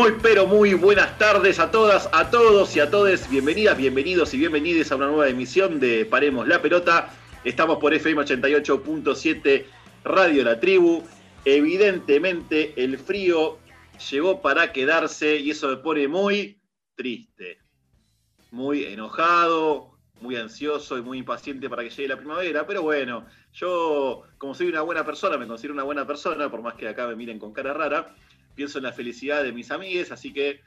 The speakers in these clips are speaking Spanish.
Muy, pero muy buenas tardes a todas, a todos y a todes. Bienvenidas, bienvenidos y bienvenidas a una nueva emisión de Paremos la Pelota. Estamos por FM 88.7 Radio La Tribu. Evidentemente el frío llegó para quedarse y eso me pone muy triste, muy enojado, muy ansioso y muy impaciente para que llegue la primavera. Pero bueno, yo como soy una buena persona, me considero una buena persona, por más que acá me miren con cara rara pienso en la felicidad de mis amigues, así que,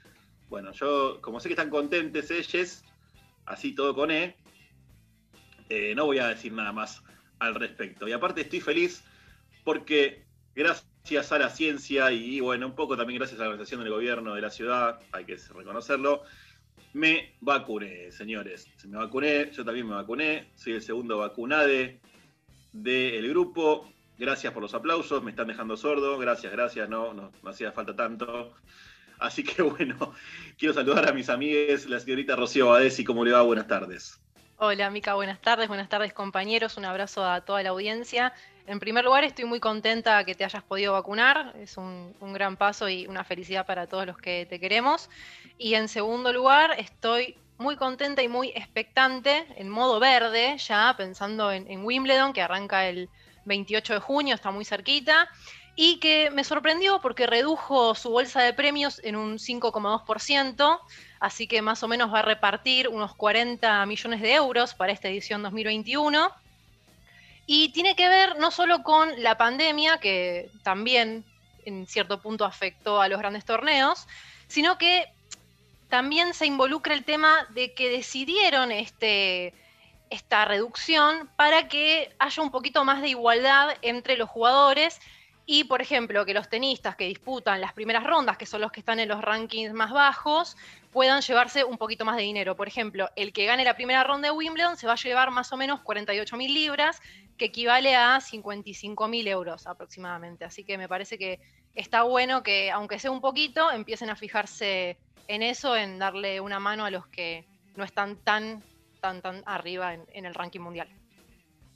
bueno, yo, como sé que están contentes ellos, así todo con E, eh, no voy a decir nada más al respecto. Y aparte estoy feliz porque gracias a la ciencia y, bueno, un poco también gracias a la organización del gobierno de la ciudad, hay que reconocerlo, me vacuné, señores. Me vacuné, yo también me vacuné, soy el segundo vacunade del grupo. Gracias por los aplausos, me están dejando sordo. Gracias, gracias, no, no, hacía falta tanto. Así que bueno, quiero saludar a mis amigas, la señorita Rocío Badesi, ¿cómo le va? Buenas tardes. Hola, Mica, buenas tardes, buenas tardes, compañeros. Un abrazo a toda la audiencia. En primer lugar, estoy muy contenta que te hayas podido vacunar. Es un, un, gran paso y una felicidad para todos los que te queremos. Y en segundo lugar, estoy muy contenta y muy expectante, en modo verde, ya pensando en, en Wimbledon, que arranca el 28 de junio, está muy cerquita, y que me sorprendió porque redujo su bolsa de premios en un 5,2%, así que más o menos va a repartir unos 40 millones de euros para esta edición 2021. Y tiene que ver no solo con la pandemia, que también en cierto punto afectó a los grandes torneos, sino que también se involucra el tema de que decidieron este, esta reducción para que haya un poquito más de igualdad entre los jugadores y, por ejemplo, que los tenistas que disputan las primeras rondas, que son los que están en los rankings más bajos, puedan llevarse un poquito más de dinero. Por ejemplo, el que gane la primera ronda de Wimbledon se va a llevar más o menos 48 mil libras, que equivale a 55 mil euros aproximadamente. Así que me parece que está bueno que, aunque sea un poquito, empiecen a fijarse en eso, en darle una mano a los que no están tan tan, tan arriba en, el ranking mundial.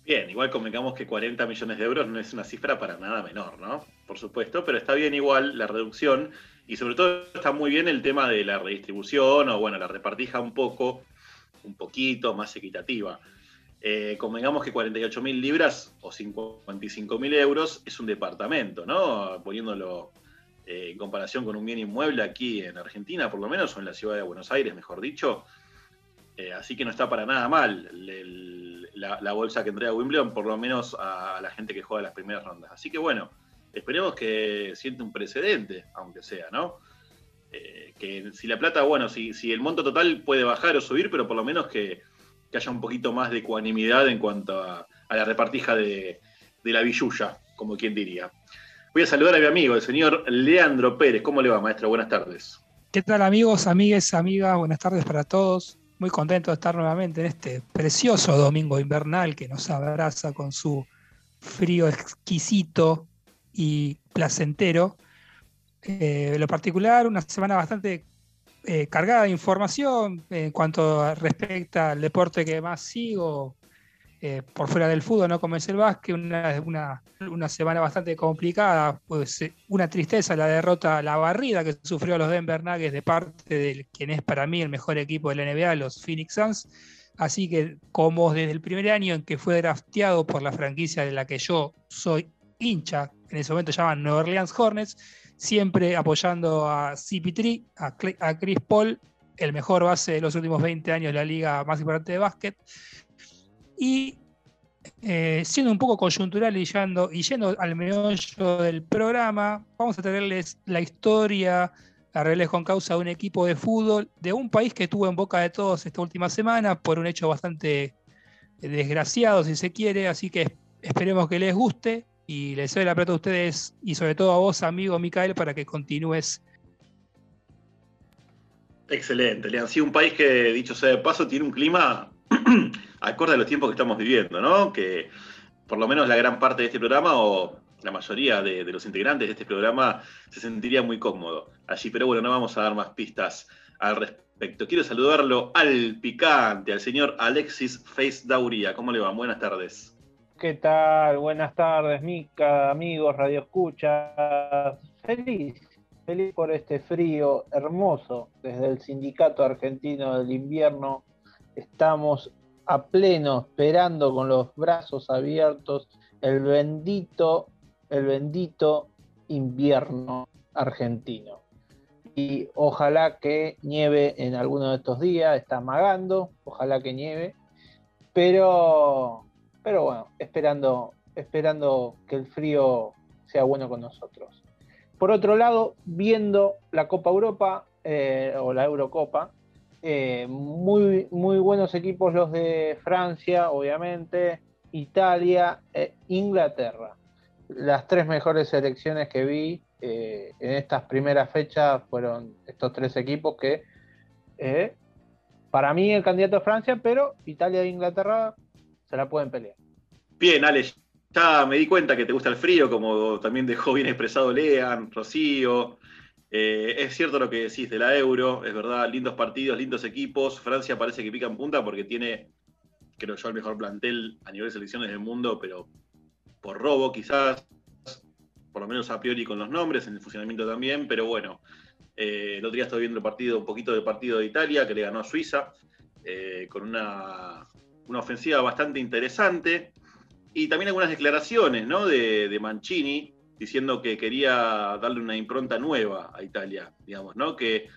Bien, igual convengamos que 40 millones de euros no es una cifra para nada menor, ¿no? Por supuesto, pero está bien igual la reducción y sobre todo está muy bien el tema de la redistribución o bueno, la repartija un poco, un poquito más equitativa. Eh, convengamos que 48 mil libras o 55 mil euros es un departamento, ¿no? Poniéndolo eh, en comparación con un bien inmueble aquí en Argentina, por lo menos, o en la ciudad de Buenos Aires, mejor dicho, eh, así que no está para nada mal la, bolsa que entrega Wimbledon, por lo menos a, la gente que juega las primeras rondas. Así que bueno, esperemos que siente un precedente, aunque sea, ¿no? Eh, que si la plata, bueno, si, si, el monto total puede bajar o subir, pero por lo menos que, haya un poquito más de ecuanimidad en cuanto a, la repartija de, la billulla, como quien diría. Voy a saludar a mi amigo, el señor Leandro Pérez. ¿Cómo le va, maestro? Buenas tardes. ¿Qué tal, amigos, amigues, amigas? Buenas tardes para todos muy contento de estar nuevamente en este precioso domingo invernal que nos abraza con su frío exquisito y placentero. Eh, lo particular, una semana bastante eh, cargada de información en cuanto respecta al deporte que más sigo, eh, por fuera del fútbol, no como es el básquet, una, una, semana bastante complicada, pues eh, una tristeza la derrota, la barrida que sufrió los Denver Nuggets de parte de quien es para mí el mejor equipo de la NBA, los Phoenix Suns. Así que como desde el primer año en que fue drafteado por la franquicia de la que yo soy hincha, en ese momento llaman New Orleans Hornets, siempre apoyando a CP3, a, a Chris Paul, el mejor base de los últimos 20 años de la liga más importante de básquet. Y eh, siendo un poco coyuntural y yendo, al meollo del programa, vamos a traerles la historia, a reveles con causa de un equipo de fútbol de un país que estuvo en boca de todos esta última semana por un hecho bastante desgraciado, si se quiere. Así que esperemos que les guste y les doy la plata a ustedes y sobre todo a vos, amigo Micael, para que continúes. Excelente, Lean. Sí, un país que, dicho sea de paso, tiene un clima acorde a los tiempos que estamos viviendo, ¿no? Que por lo menos la gran parte de este programa o la mayoría de, los integrantes de este programa se sentiría muy cómodo allí. Pero bueno, no vamos a dar más pistas al respecto. Quiero saludarlo al picante, al señor Alexis Face Dauría. ¿Cómo le va? Buenas tardes. ¿Qué tal? Buenas tardes, Mica, amigos, Radio Escucha. Feliz, feliz por este frío hermoso desde el Sindicato Argentino del Invierno. Estamos a pleno esperando con los brazos abiertos el bendito, el bendito invierno argentino. Y ojalá que nieve en alguno de estos días, está amagando, ojalá que nieve, pero, pero bueno, esperando, esperando que el frío sea bueno con nosotros. Por otro lado, viendo la Copa Europa eh, o la Eurocopa, eh, muy, muy buenos equipos los de Francia, obviamente, Italia e Inglaterra. Las tres mejores selecciones que vi eh, en estas primeras fechas fueron estos tres equipos que para mí el candidato es Francia, pero Italia e Inglaterra se la pueden pelear. Bien, Alex, ya me di cuenta que te gusta el frío, como también dejó bien expresado Lean, Rocío. Eh, es cierto lo que decís de la Euro, es verdad, lindos partidos, lindos equipos. Francia parece que pica en punta porque tiene, creo yo, el mejor plantel a nivel de selecciones del mundo, pero por robo quizás, por lo menos a priori con los nombres, en el funcionamiento también, pero bueno. Eh, el otro día estoy viendo el partido, un poquito del partido de Italia, que le ganó a Suiza, eh, con una, una ofensiva bastante interesante. Y también algunas declaraciones ¿no? de, de, Mancini diciendo que quería darle una impronta nueva a Italia, digamos, ¿no? Que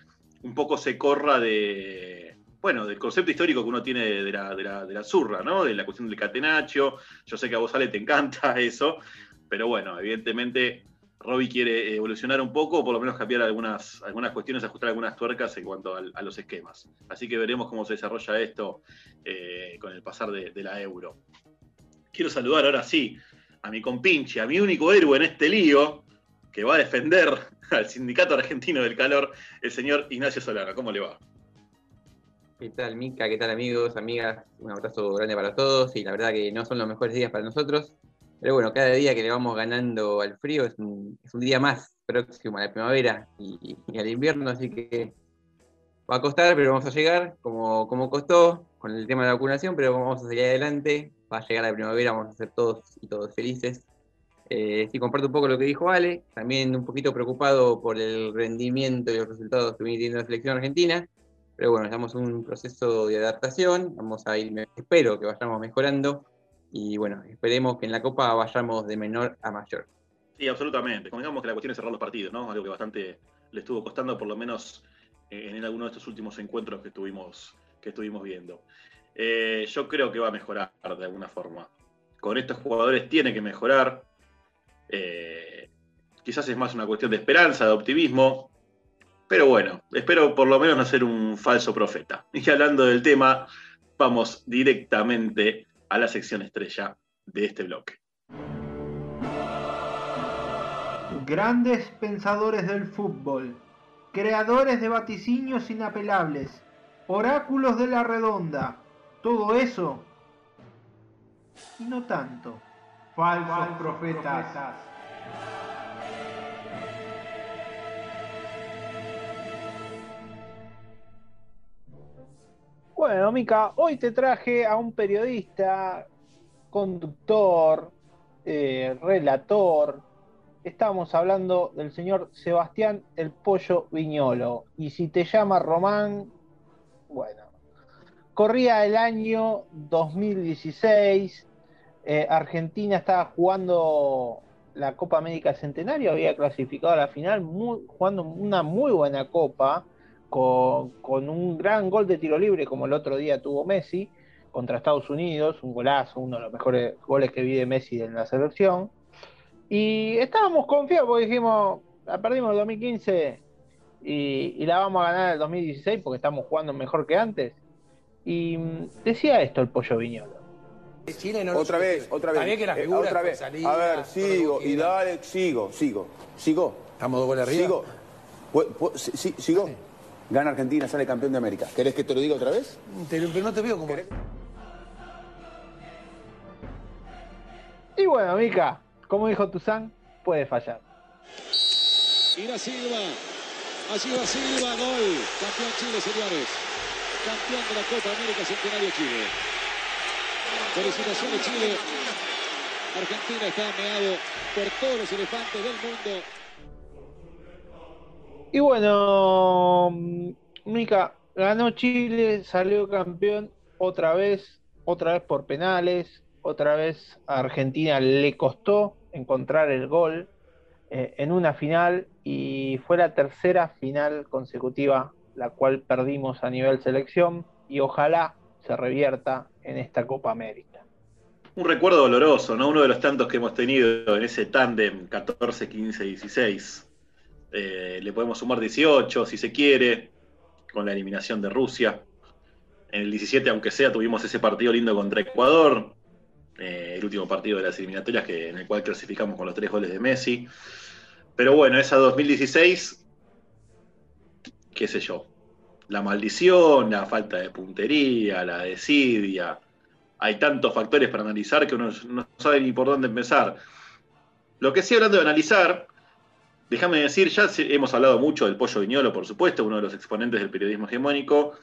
un poco se corra de, bueno, del concepto histórico que uno tiene de la, de la, de la zurra, ¿no? De la cuestión del catenaccio. Yo sé que a vos, Ale, te encanta eso, pero bueno, evidentemente Robbie quiere evolucionar un poco, o por lo menos cambiar algunas, algunas cuestiones, ajustar algunas tuercas en cuanto a, los esquemas. Así que veremos cómo se desarrolla esto eh, con el pasar de la euro quiero saludar ahora sí a mi compinche, a mi único héroe en este lío, que va a defender al Sindicato Argentino del Calor, el señor Ignacio Solano. ¿Cómo le va? ¿Qué tal, Mica? ¿Qué tal, amigos, amigas? Un abrazo grande para todos. Y la verdad que no son los mejores días para nosotros. Pero bueno, cada día que le vamos ganando al frío es un, día más próximo a la primavera y, y, al invierno, así que va a costar, pero vamos a llegar, como, como costó con el tema de la vacunación, pero vamos a seguir adelante va a llegar la primavera, vamos a ser todos y todos felices. Eh, sí, comparto un poco lo que dijo Ale, también un poquito preocupado por el rendimiento y los resultados que viene teniendo la selección argentina, pero bueno, estamos en un proceso de adaptación, vamos a ir, espero que vayamos mejorando y bueno, esperemos que en la Copa vayamos de menor a mayor. Sí, absolutamente. Como digamos que la cuestión es cerrar los partidos, ¿no? Algo que bastante le estuvo costando, por lo menos eh, en alguno de estos últimos encuentros que estuvimos, que estuvimos viendo. Eh, yo creo que va a mejorar de alguna forma. Con estos jugadores tiene que mejorar. Eh, quizás es más una cuestión de esperanza, de optimismo. Pero bueno, espero por lo menos no ser un falso profeta. Y hablando del tema, vamos directamente a la sección estrella de este bloque. Grandes pensadores del fútbol, creadores de vaticinios inapelables, oráculos de la redonda, todo eso y no tanto. Falsos, Falsos profetas. profetas. Bueno, Mica, hoy te traje a un periodista, conductor, eh, relator. Estamos hablando del señor Sebastián El Pollo Viñolo. Y si te llama Román, bueno, corría el año 2016, eh, Argentina estaba jugando la Copa América Centenario, había clasificado a la final, jugando una muy buena copa, con, un gran gol de tiro libre como el otro día tuvo Messi contra Estados Unidos, un golazo, uno de los mejores goles que vi de Messi en la selección. Y estábamos confiados porque dijimos, la perdimos el 2015 y, y la vamos a ganar el 2016 porque estamos jugando mejor que antes. Y decía esto el pollo viñolo. Chile no otra vez, otra vez. Que eh, otra vez. Salir, a ver, sigo, y dale, sigo, sigo, sigo. ¿Estamos dos goles arriba? Sigo. Sí, sigo. Gana Argentina, sale campeón de América. ¿Querés que te lo diga otra vez? Pero, pero no te veo como... ¿Querés? Y bueno, Mica, como dijo Tuzán, puede fallar. Ira Silva, allí va Silva, gol. Campeón Chile, señores campeón de la Copa América Centenario Chile. Felicitaciones Chile. Argentina está ameado por todos los elefantes del mundo. Y bueno, Mica, ganó Chile, salió campeón otra vez, otra vez por penales, otra vez a Argentina le costó encontrar el gol eh, en una final y fue la tercera final consecutiva la cual perdimos a nivel selección y ojalá se revierta en esta Copa América. Un recuerdo doloroso, ¿no? Uno de los tantos que hemos tenido en ese tándem 14, 15, 16. le podemos sumar 18 si se quiere, con la eliminación de Rusia. En el 17, aunque sea, tuvimos ese partido lindo contra Ecuador, eh, el último partido de las eliminatorias que, en el cual clasificamos con los tres goles de Messi. Pero bueno, esa 2016, qué sé yo, la maldición, la falta de puntería, la desidia, hay tantos factores para analizar que uno no sabe ni por dónde empezar. Lo que sí hablando de analizar, déjame decir, ya hemos hablado mucho del Pollo Viñolo, por supuesto, uno de los exponentes del periodismo hegemónico.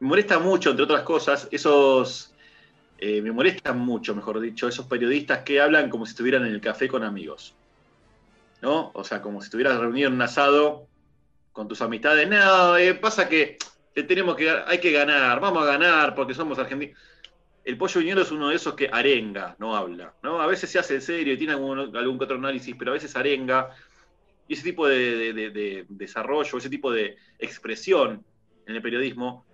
Me molesta mucho, entre otras cosas, esos eh, me molestan mucho, mejor dicho, esos periodistas que hablan como si estuvieran en el café con amigos. ¿No? O sea, como si estuvieras reunido en un asado con tus amistades. No, eh, pasa que tenemos que, hay que ganar, vamos a ganar porque somos argentinos. El pollo viñero es uno de esos que arenga, no habla. ¿no? A veces se hace en serio y tiene algún, algún otro análisis, pero a veces arenga. Y ese tipo de, de desarrollo, ese tipo de expresión en el periodismo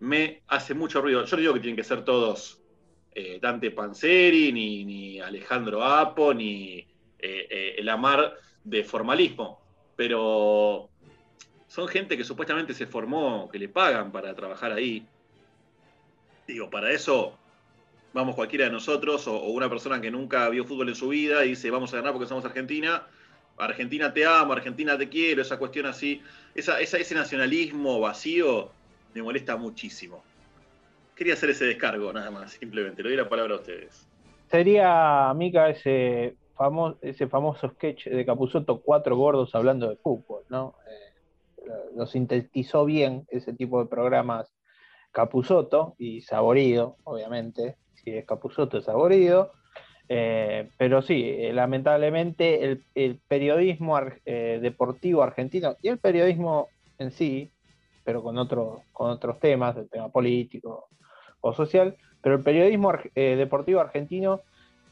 me hace mucho ruido. Yo no digo que tienen que ser todos eh, Dante Panzeri, ni, Alejandro Apo, ni eh, eh, el Amar de formalismo, pero son gente que supuestamente se formó, que le pagan para trabajar ahí. Digo, para eso vamos cualquiera de nosotros o, una persona que nunca vio fútbol en su vida y dice vamos a ganar porque somos Argentina. Argentina te amo, Argentina te quiero, esa cuestión así, ese nacionalismo vacío me molesta muchísimo. Quería hacer ese descargo, nada más, simplemente. Le doy la palabra a ustedes. Sería, Mica, ese famoso, ese famoso sketch de Capuzoto, cuatro gordos hablando de fútbol, ¿no? Eh, lo sintetizó bien ese tipo de programas Capuzoto y Saborido, obviamente. Si es Capuzoto, es Saborido. Eh, pero sí, eh, lamentablemente el, periodismo deportivo argentino y el periodismo en sí, pero con, con otros temas, el tema político, o social, pero el periodismo eh, deportivo argentino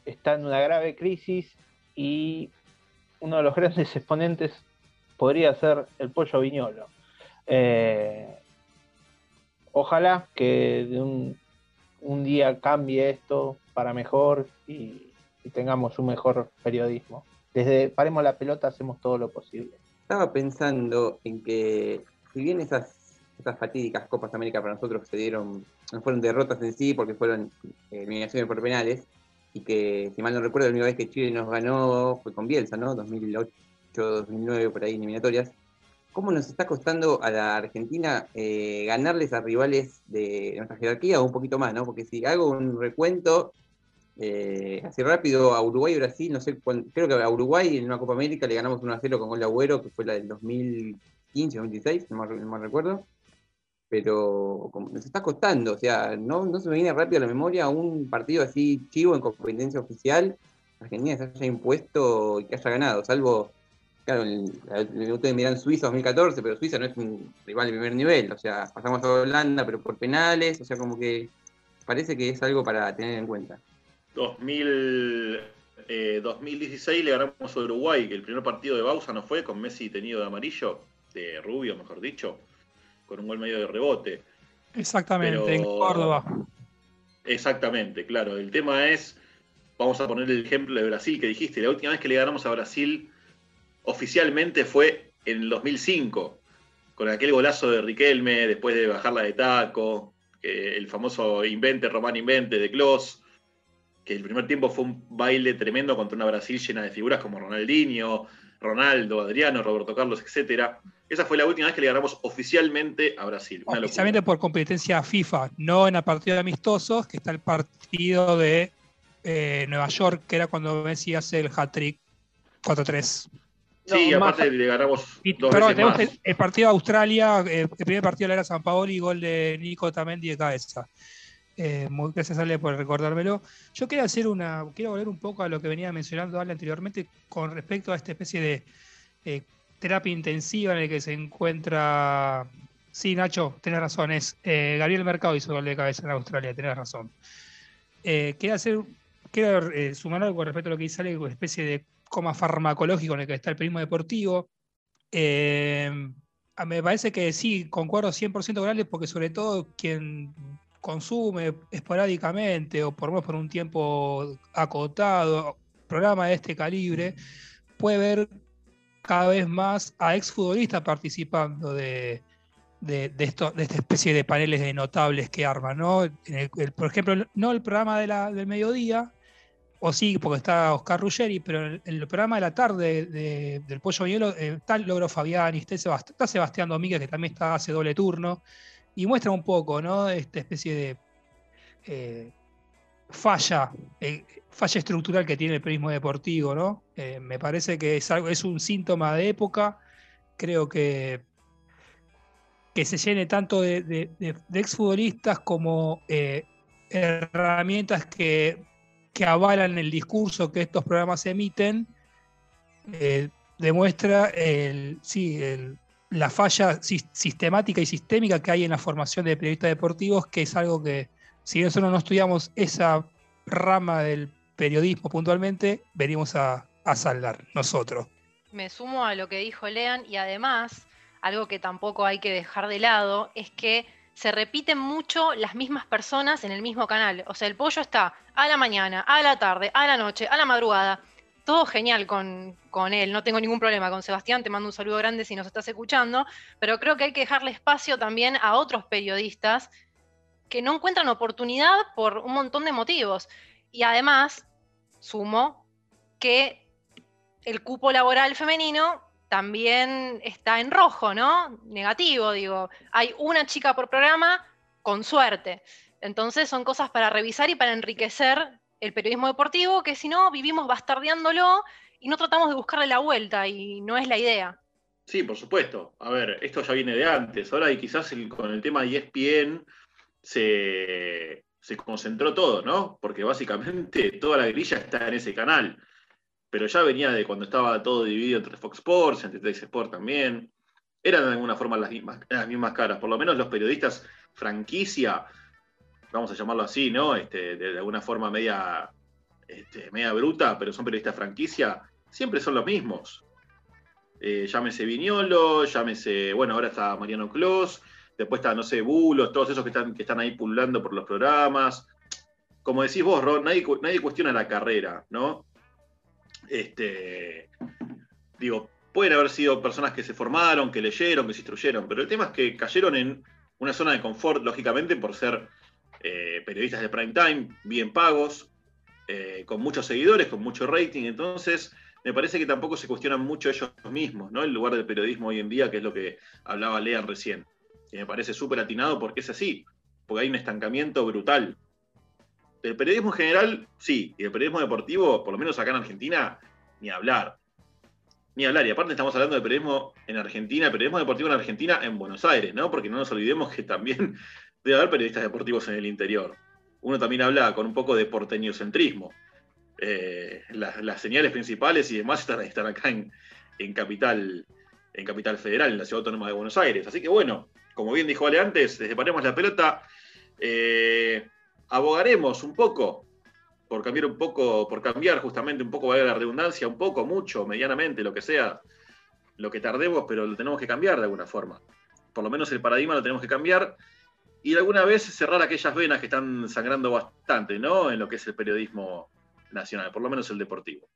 está en una grave crisis y uno de los grandes exponentes podría ser el pollo viñolo. Eh, ojalá que de un, día cambie esto para mejor y, tengamos un mejor periodismo. Desde Paremos la Pelota hacemos todo lo posible. Estaba pensando en que, si bien esas estas fatídicas Copas América para nosotros se dieron, no fueron derrotas en sí porque fueron eh, eliminaciones por penales y que, si mal no recuerdo, la única vez que Chile nos ganó fue con Bielsa, ¿no? 2008, 2009, por ahí, eliminatorias. ¿Cómo nos está costando a la Argentina eh, ganarles a rivales de nuestra jerarquía o un poquito más, ¿no? Porque si hago un recuento eh, así rápido a Uruguay y Brasil, no sé, creo que a Uruguay en una Copa América le ganamos 1 a 0 con gol de Agüero, que fue la del 2015 2016, no me recuerdo pero nos está costando, o sea, no, no se me viene rápido a la memoria un partido así chivo en competencia oficial, Argentina se haya impuesto y que haya ganado, salvo, claro, ustedes miran Suiza 2014, pero Suiza no es un rival de primer nivel, o sea, pasamos a Holanda, pero por penales, o sea, como que parece que es algo para tener en cuenta. 2000, 2016 eh, le ganamos a Uruguay, que el primer partido de Bausa no fue con Messi tenido de amarillo, de rubio, mejor dicho con un gol medio de rebote. Exactamente, en Córdoba. Exactamente, claro. El tema es, vamos a poner el ejemplo de Brasil que dijiste, la última vez que le ganamos a Brasil oficialmente fue en el 2005, con aquel golazo de Riquelme después de bajarla de taco, el famoso invente, Román Invente de Klos, que el primer tiempo fue un baile tremendo contra una Brasil llena de figuras como Ronaldinho, Ronaldo, Adriano, Roberto Carlos, etcétera. Esa fue la última vez que le ganamos oficialmente a Brasil. Oficialmente por competencia FIFA, no en el partido de amistosos, que está el partido de eh, Nueva York, que era cuando Messi hace el hat-trick 4-3. Sí, aparte le ganamos dos Perdón, El, partido de Australia, eh, el primer partido era San Paolo y gol de Nico Tamendi de cabeza. Eh, muy gracias Ale por recordármelo. Yo quería hacer una, quiero volver un poco a lo que venía mencionando Ale anteriormente con respecto a esta especie de terapia intensiva en el que se encuentra. Sí, Nacho, tenés razón. Es eh, Gabriel Mercado hizo gol de cabeza en Australia, tenés razón. Eh, quería hacer, quiero eh, sumar algo con respecto a lo que dice Ale, una especie de coma farmacológico en el que está el periodismo deportivo. me parece que sí, concuerdo 100% con Ale, porque sobre todo quien consume esporádicamente o por menos por un tiempo acotado programa de este calibre, puede ver cada vez más a exfutbolistas participando de, de esta especie de paneles de notables que arman, ¿no? por ejemplo, no el programa de la, del mediodía, o sí, porque está Oscar Ruggeri, pero en el, programa de la tarde del Pollo Viñuelo eh, Logro Fabián está Sebastián, está Sebastián Domínguez, que también está, hace doble turno, y muestra un poco, ¿no? Esta especie de eh, falla, eh, falla estructural que tiene el periodismo deportivo, ¿no? Eh, me parece que es, algo, es un síntoma de época. Creo que, que se llene tanto de, exfutbolistas como herramientas que, avalan el discurso que estos programas emiten, demuestra el, sí, la falla sistemática y sistémica que hay en la formación de periodistas deportivos, que es algo que, si nosotros no estudiamos esa rama del periodismo puntualmente, venimos a, saldar nosotros. Me sumo a lo que dijo Lean y además, algo que tampoco hay que dejar de lado, es que se repiten mucho las mismas personas en el mismo canal. O sea, el pollo está a la mañana, a la tarde, a la noche, a la madrugada. Todo genial con, con, él, no tengo ningún problema con Sebastián, te mando un saludo grande si nos estás escuchando, pero creo que hay que dejarle espacio también a otros periodistas que no encuentran oportunidad por un montón de motivos. Y además, sumo que el cupo laboral femenino también está en rojo, ¿no? Negativo, digo. Hay una chica por programa, con suerte. Entonces son cosas para revisar y para enriquecer el periodismo deportivo, que si no, vivimos bastardeándolo y no tratamos de buscarle la vuelta, y no es la idea. Sí, por supuesto. A ver, esto ya viene de antes. Ahora y quizás con el tema de ESPN se, concentró todo, ¿no? Porque básicamente toda la grilla está en ese canal. Pero ya venía de cuando estaba todo dividido entre Fox Sports, entre Tex Sport también. Eran de alguna forma las mismas, las mismas caras. Por lo menos los periodistas franquicia, vamos a llamarlo así, ¿no? Este, de, alguna forma media, este, media bruta, pero son periodistas franquicia, siempre son los mismos. Eh, llámese Viñolo, llámese, bueno, ahora está Mariano Clos, Después está, no sé, bulos, todos esos que están, que están ahí pululando por los programas. Como decís vos, Ron, nadie, cuestiona la carrera, ¿no? Este, digo, pueden haber sido personas que se formaron, que leyeron, que se instruyeron, pero el tema es que cayeron en una zona de confort, lógicamente, por ser eh, periodistas de prime time, bien pagos, eh, con muchos seguidores, con mucho rating. Entonces, me parece que tampoco se cuestionan mucho ellos mismos, ¿no? El lugar del periodismo hoy en día, que es lo que hablaba Lean recién que me parece súper atinado porque es así, porque hay un estancamiento brutal. El periodismo en general, sí, y el periodismo deportivo, por lo menos acá en Argentina, ni hablar. Ni hablar. Y aparte estamos hablando de periodismo en Argentina, periodismo deportivo en Argentina, en Buenos Aires, ¿no? Porque no nos olvidemos que también debe haber periodistas deportivos en el interior. Uno también habla con un poco de porteñocentrismo. Eh, las, señales principales y demás están, están acá en, en, capital, en Capital Federal, en la Ciudad Autónoma de Buenos Aires. Así que bueno, como bien dijo Ale antes, desde Paremos la Pelota, eh, abogaremos un poco por cambiar un poco, por cambiar justamente un poco, vale la redundancia, un poco, mucho, medianamente, lo que sea, lo que tardemos, pero lo tenemos que cambiar de alguna forma. Por lo menos el paradigma lo tenemos que cambiar y alguna vez cerrar aquellas venas que están sangrando bastante, ¿no? En lo que es el periodismo nacional, por lo menos el deportivo.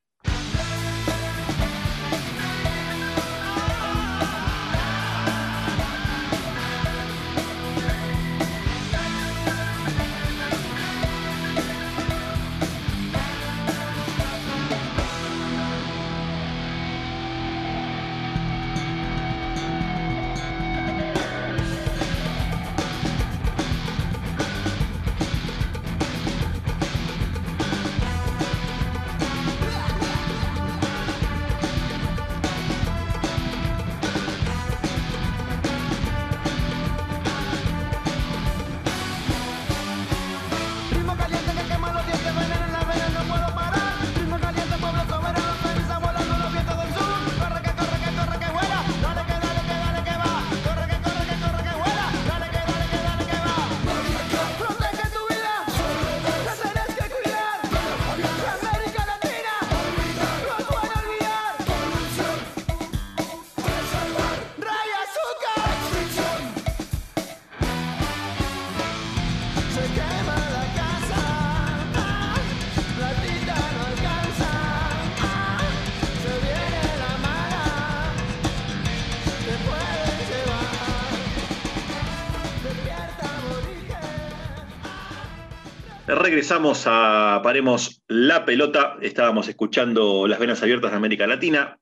Regresamos a Paremos la pelota. Estábamos escuchando Las Venas Abiertas de América Latina,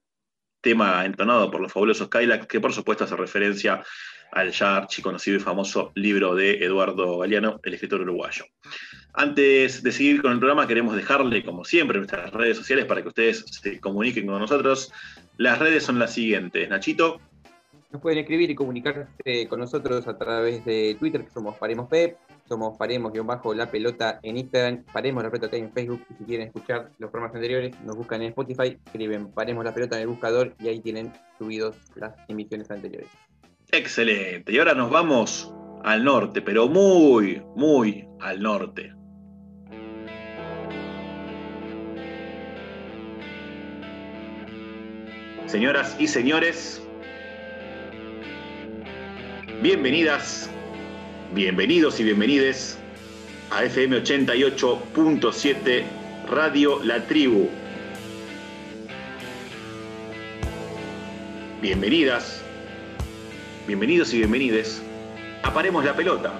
tema entonado por los fabulosos Kylax, que por supuesto hace referencia al ya archiconocido y famoso libro de Eduardo Galeano, el escritor uruguayo. Antes de seguir con el programa, queremos dejarle, como siempre, nuestras redes sociales para que ustedes se comuniquen con nosotros. Las redes son las siguientes. Nachito. Nos pueden escribir y comunicarse con nosotros a través de Twitter, que somos Paremos Pep, somos Paremos-la pelota en Instagram, Paremos la pelota en Facebook. Y si quieren escuchar los programas anteriores, nos buscan en Spotify, escriben Paremos la pelota en el buscador y ahí tienen subidos las emisiones anteriores. Excelente. Y ahora nos vamos al norte, pero muy, muy al norte. Señoras y señores, Bienvenidas, bienvenidos y bienvenides a FM 88.7 Radio La Tribu. Bienvenidas, bienvenidos y bienvenides a Paremos la Pelota.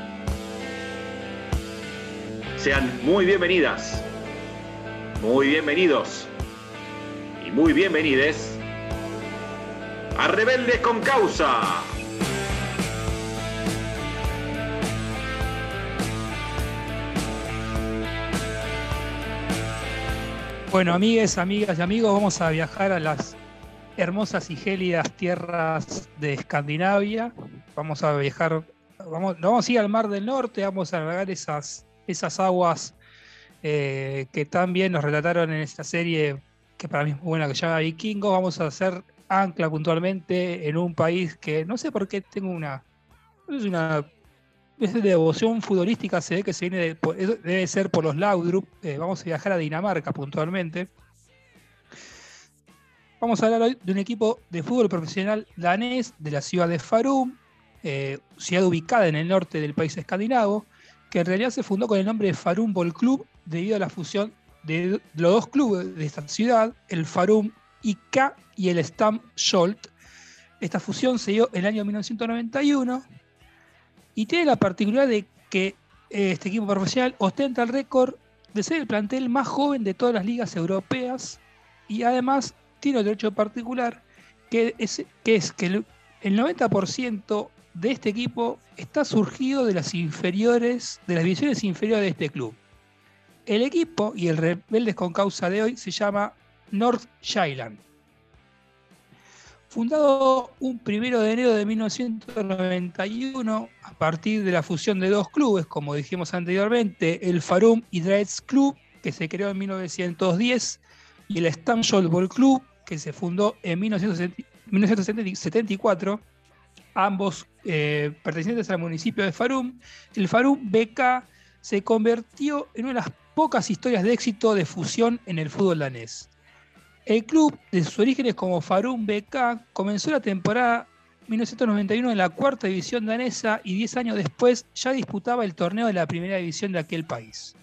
Sean muy bienvenidas, muy bienvenidos y muy bienvenides a Rebeldes con Causa. Bueno, amigas, amigas y amigos, vamos a viajar a las hermosas y gélidas tierras de Escandinavia. Vamos a viajar, vamos, vamos a ir al Mar del Norte, vamos a navegar esas, esas aguas eh, que también nos relataron en esta serie, que para mí es muy buena, que se llama Vikingo. Vamos a hacer ancla puntualmente en un país que no sé por qué tengo una, una de devoción futbolística, se ve que se viene debe ser por los Laudrup. Eh, vamos a viajar a Dinamarca puntualmente. Vamos a hablar hoy de un equipo de fútbol profesional danés de la ciudad de Farum, eh, ciudad ubicada en el norte del país escandinavo, que en realidad se fundó con el nombre de Farum Ball Club debido a la fusión de los dos clubes de esta ciudad, el Farum IK y el Stam Scholt. Esta fusión se dio en el año 1991 y tiene la particularidad de que eh, este equipo profesional ostenta el récord de ser el plantel más joven de todas las ligas europeas y además tiene otro hecho particular que es que, el, 90% de este equipo está surgido de las inferiores, de las divisiones inferiores de este club. El equipo y el Rebeldes con causa de hoy se llama North Shyland. Fundado un primero de enero de 1991 a partir de la fusión de dos clubes, como dijimos anteriormente, el Farum y Club, que se creó en 1910, y el Stamford Ball Club, que se fundó en 1974, ambos eh, pertenecientes al municipio de Farum. El Farum BK se convirtió en una de las pocas historias de éxito de fusión en el fútbol danés. El club, de sus orígenes como Farum BK, comenzó la temporada 1991 en la cuarta división danesa y 10 años después ya disputaba el torneo de la primera división de aquel país.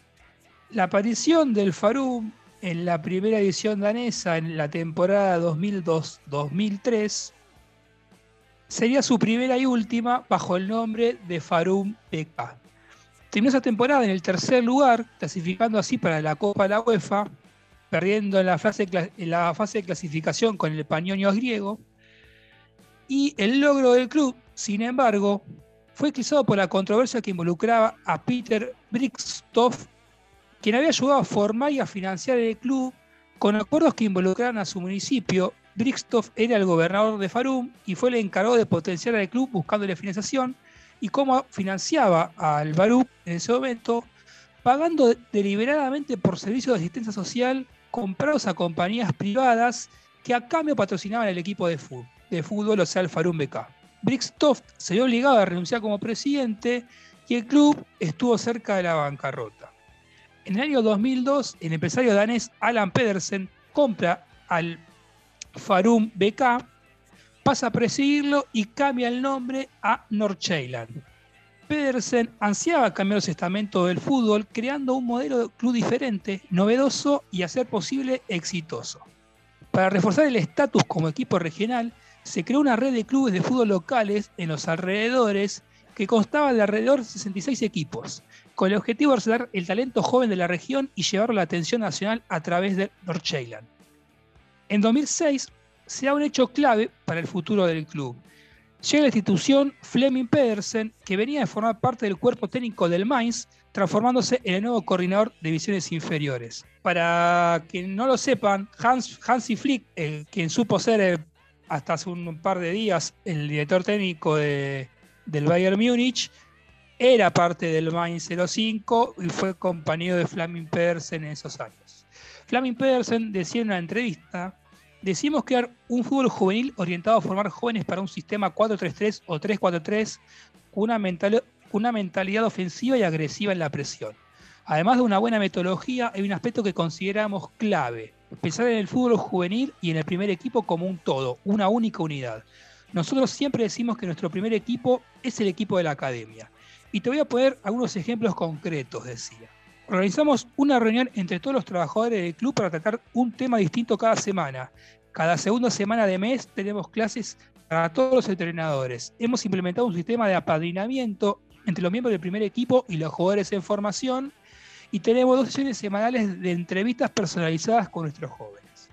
La aparición del Farum en la primera división danesa en la temporada 2002-2003 sería su primera y última bajo el nombre de Farum BK. Terminó esa temporada en el tercer lugar, clasificando así para la Copa de la UEFA, perdiendo en la fase, la fase de clasificación con el Pañoños griego. Y el logro del club, sin embargo, fue eclipsado por la controversia que involucraba a Peter Brixtoff, quien había ayudado a formar y a financiar el club con acuerdos que involucraban a su municipio. Brixtoff era el gobernador de Farum y fue el encargado de potenciar al club buscándole financiación y cómo financiaba al Baruch en ese momento, pagando deliberadamente por servicios de asistencia social comprados a compañías privadas que a cambio patrocinaban el equipo de fútbol, de fútbol o sea, el Farum BK. Brixtoft se vio obligado a renunciar como presidente y el club estuvo cerca de la bancarrota. En el año 2002, el empresario danés Alan Pedersen compra al Farum BK, pasa a presidirlo y cambia el nombre a Nordsjælland. Pedersen ansiaba cambiar los estamentos del fútbol creando un modelo de club diferente, novedoso y a ser posible exitoso. Para reforzar el estatus como equipo regional, se creó una red de clubes de fútbol locales en los alrededores que constaba de alrededor de 66 equipos, con el objetivo de resaltar el talento joven de la región y llevarlo a la atención nacional a través de Nordsjælland. En 2006 se da un hecho clave para el futuro del club. Llega a la institución Fleming Pedersen, que venía de formar parte del cuerpo técnico del Mainz, transformándose en el nuevo coordinador de divisiones inferiores. Para quien no lo sepan, Hans, Hansi Flick, quien supo ser eh, hasta hace un par de días el director técnico del Bayern Múnich, era parte del Mainz 05 y fue compañero de Fleming Pedersen en esos años. Fleming Pedersen decía en una entrevista Decimos crear un fútbol juvenil orientado a formar jóvenes para un sistema 4-3-3 o 3-4-3 con una, una mentalidad ofensiva y agresiva en la presión. Además de una buena metodología, hay un aspecto que consideramos clave, pensar en el fútbol juvenil y en el primer equipo como un todo, una única unidad. Nosotros siempre decimos que nuestro primer equipo es el equipo de la academia. Y te voy a poner algunos ejemplos concretos, decía. Organizamos una reunión entre todos los trabajadores del club para tratar un tema distinto cada semana. Cada segunda semana de mes tenemos clases para todos los entrenadores. Hemos implementado un sistema de apadrinamiento entre los miembros del primer equipo y los jugadores en formación y tenemos dos sesiones semanales de entrevistas personalizadas con nuestros jóvenes.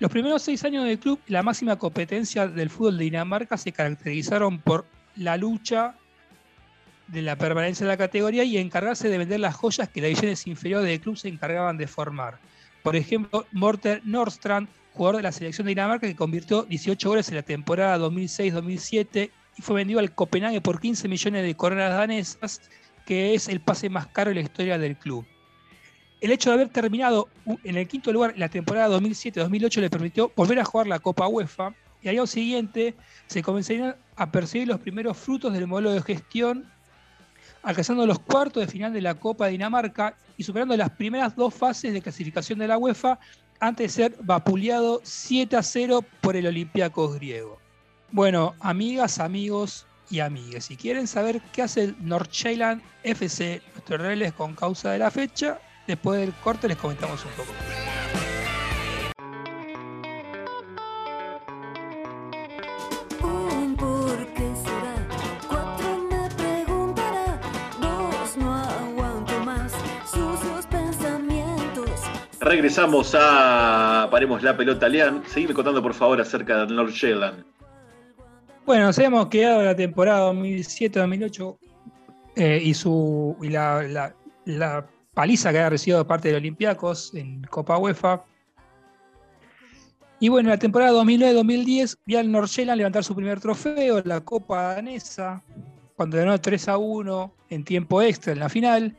Los primeros seis años del club, la máxima competencia del fútbol de Dinamarca se caracterizaron por la lucha de la permanencia de la categoría y encargarse de vender las joyas que las divisiones inferiores del club se encargaban de formar. Por ejemplo, Morten Nordstrand, jugador de la selección de Dinamarca que convirtió 18 goles en la temporada 2006-2007 y fue vendido al Copenhague por 15 millones de coronas danesas, que es el pase más caro en la historia del club. El hecho de haber terminado en el quinto lugar en la temporada 2007-2008 le permitió volver a jugar la Copa UEFA y al año siguiente se comenzarían a percibir los primeros frutos del modelo de gestión alcanzando los cuartos de final de la Copa de Dinamarca y superando las primeras dos fases de clasificación de la UEFA antes de ser vapuleado 7 a 0 por el Olympiacos griego. Bueno, amigas, amigos y amigas, si quieren saber qué hace el Nordsjælland FC, nuestros reales con causa de la fecha, después del corte les comentamos un poco. Regresamos a Paremos la pelota, Lean. Seguime contando, por favor, acerca del North Bueno, nos hemos quedado la temporada 2007-2008 eh, y, su, la, paliza que ha recibido de parte de los Olympiacos en Copa UEFA. Y bueno, en la temporada 2009-2010 vi al Nordsjælland levantar su primer trofeo, la Copa Danesa, cuando ganó 3 a 1 en tiempo extra en la final.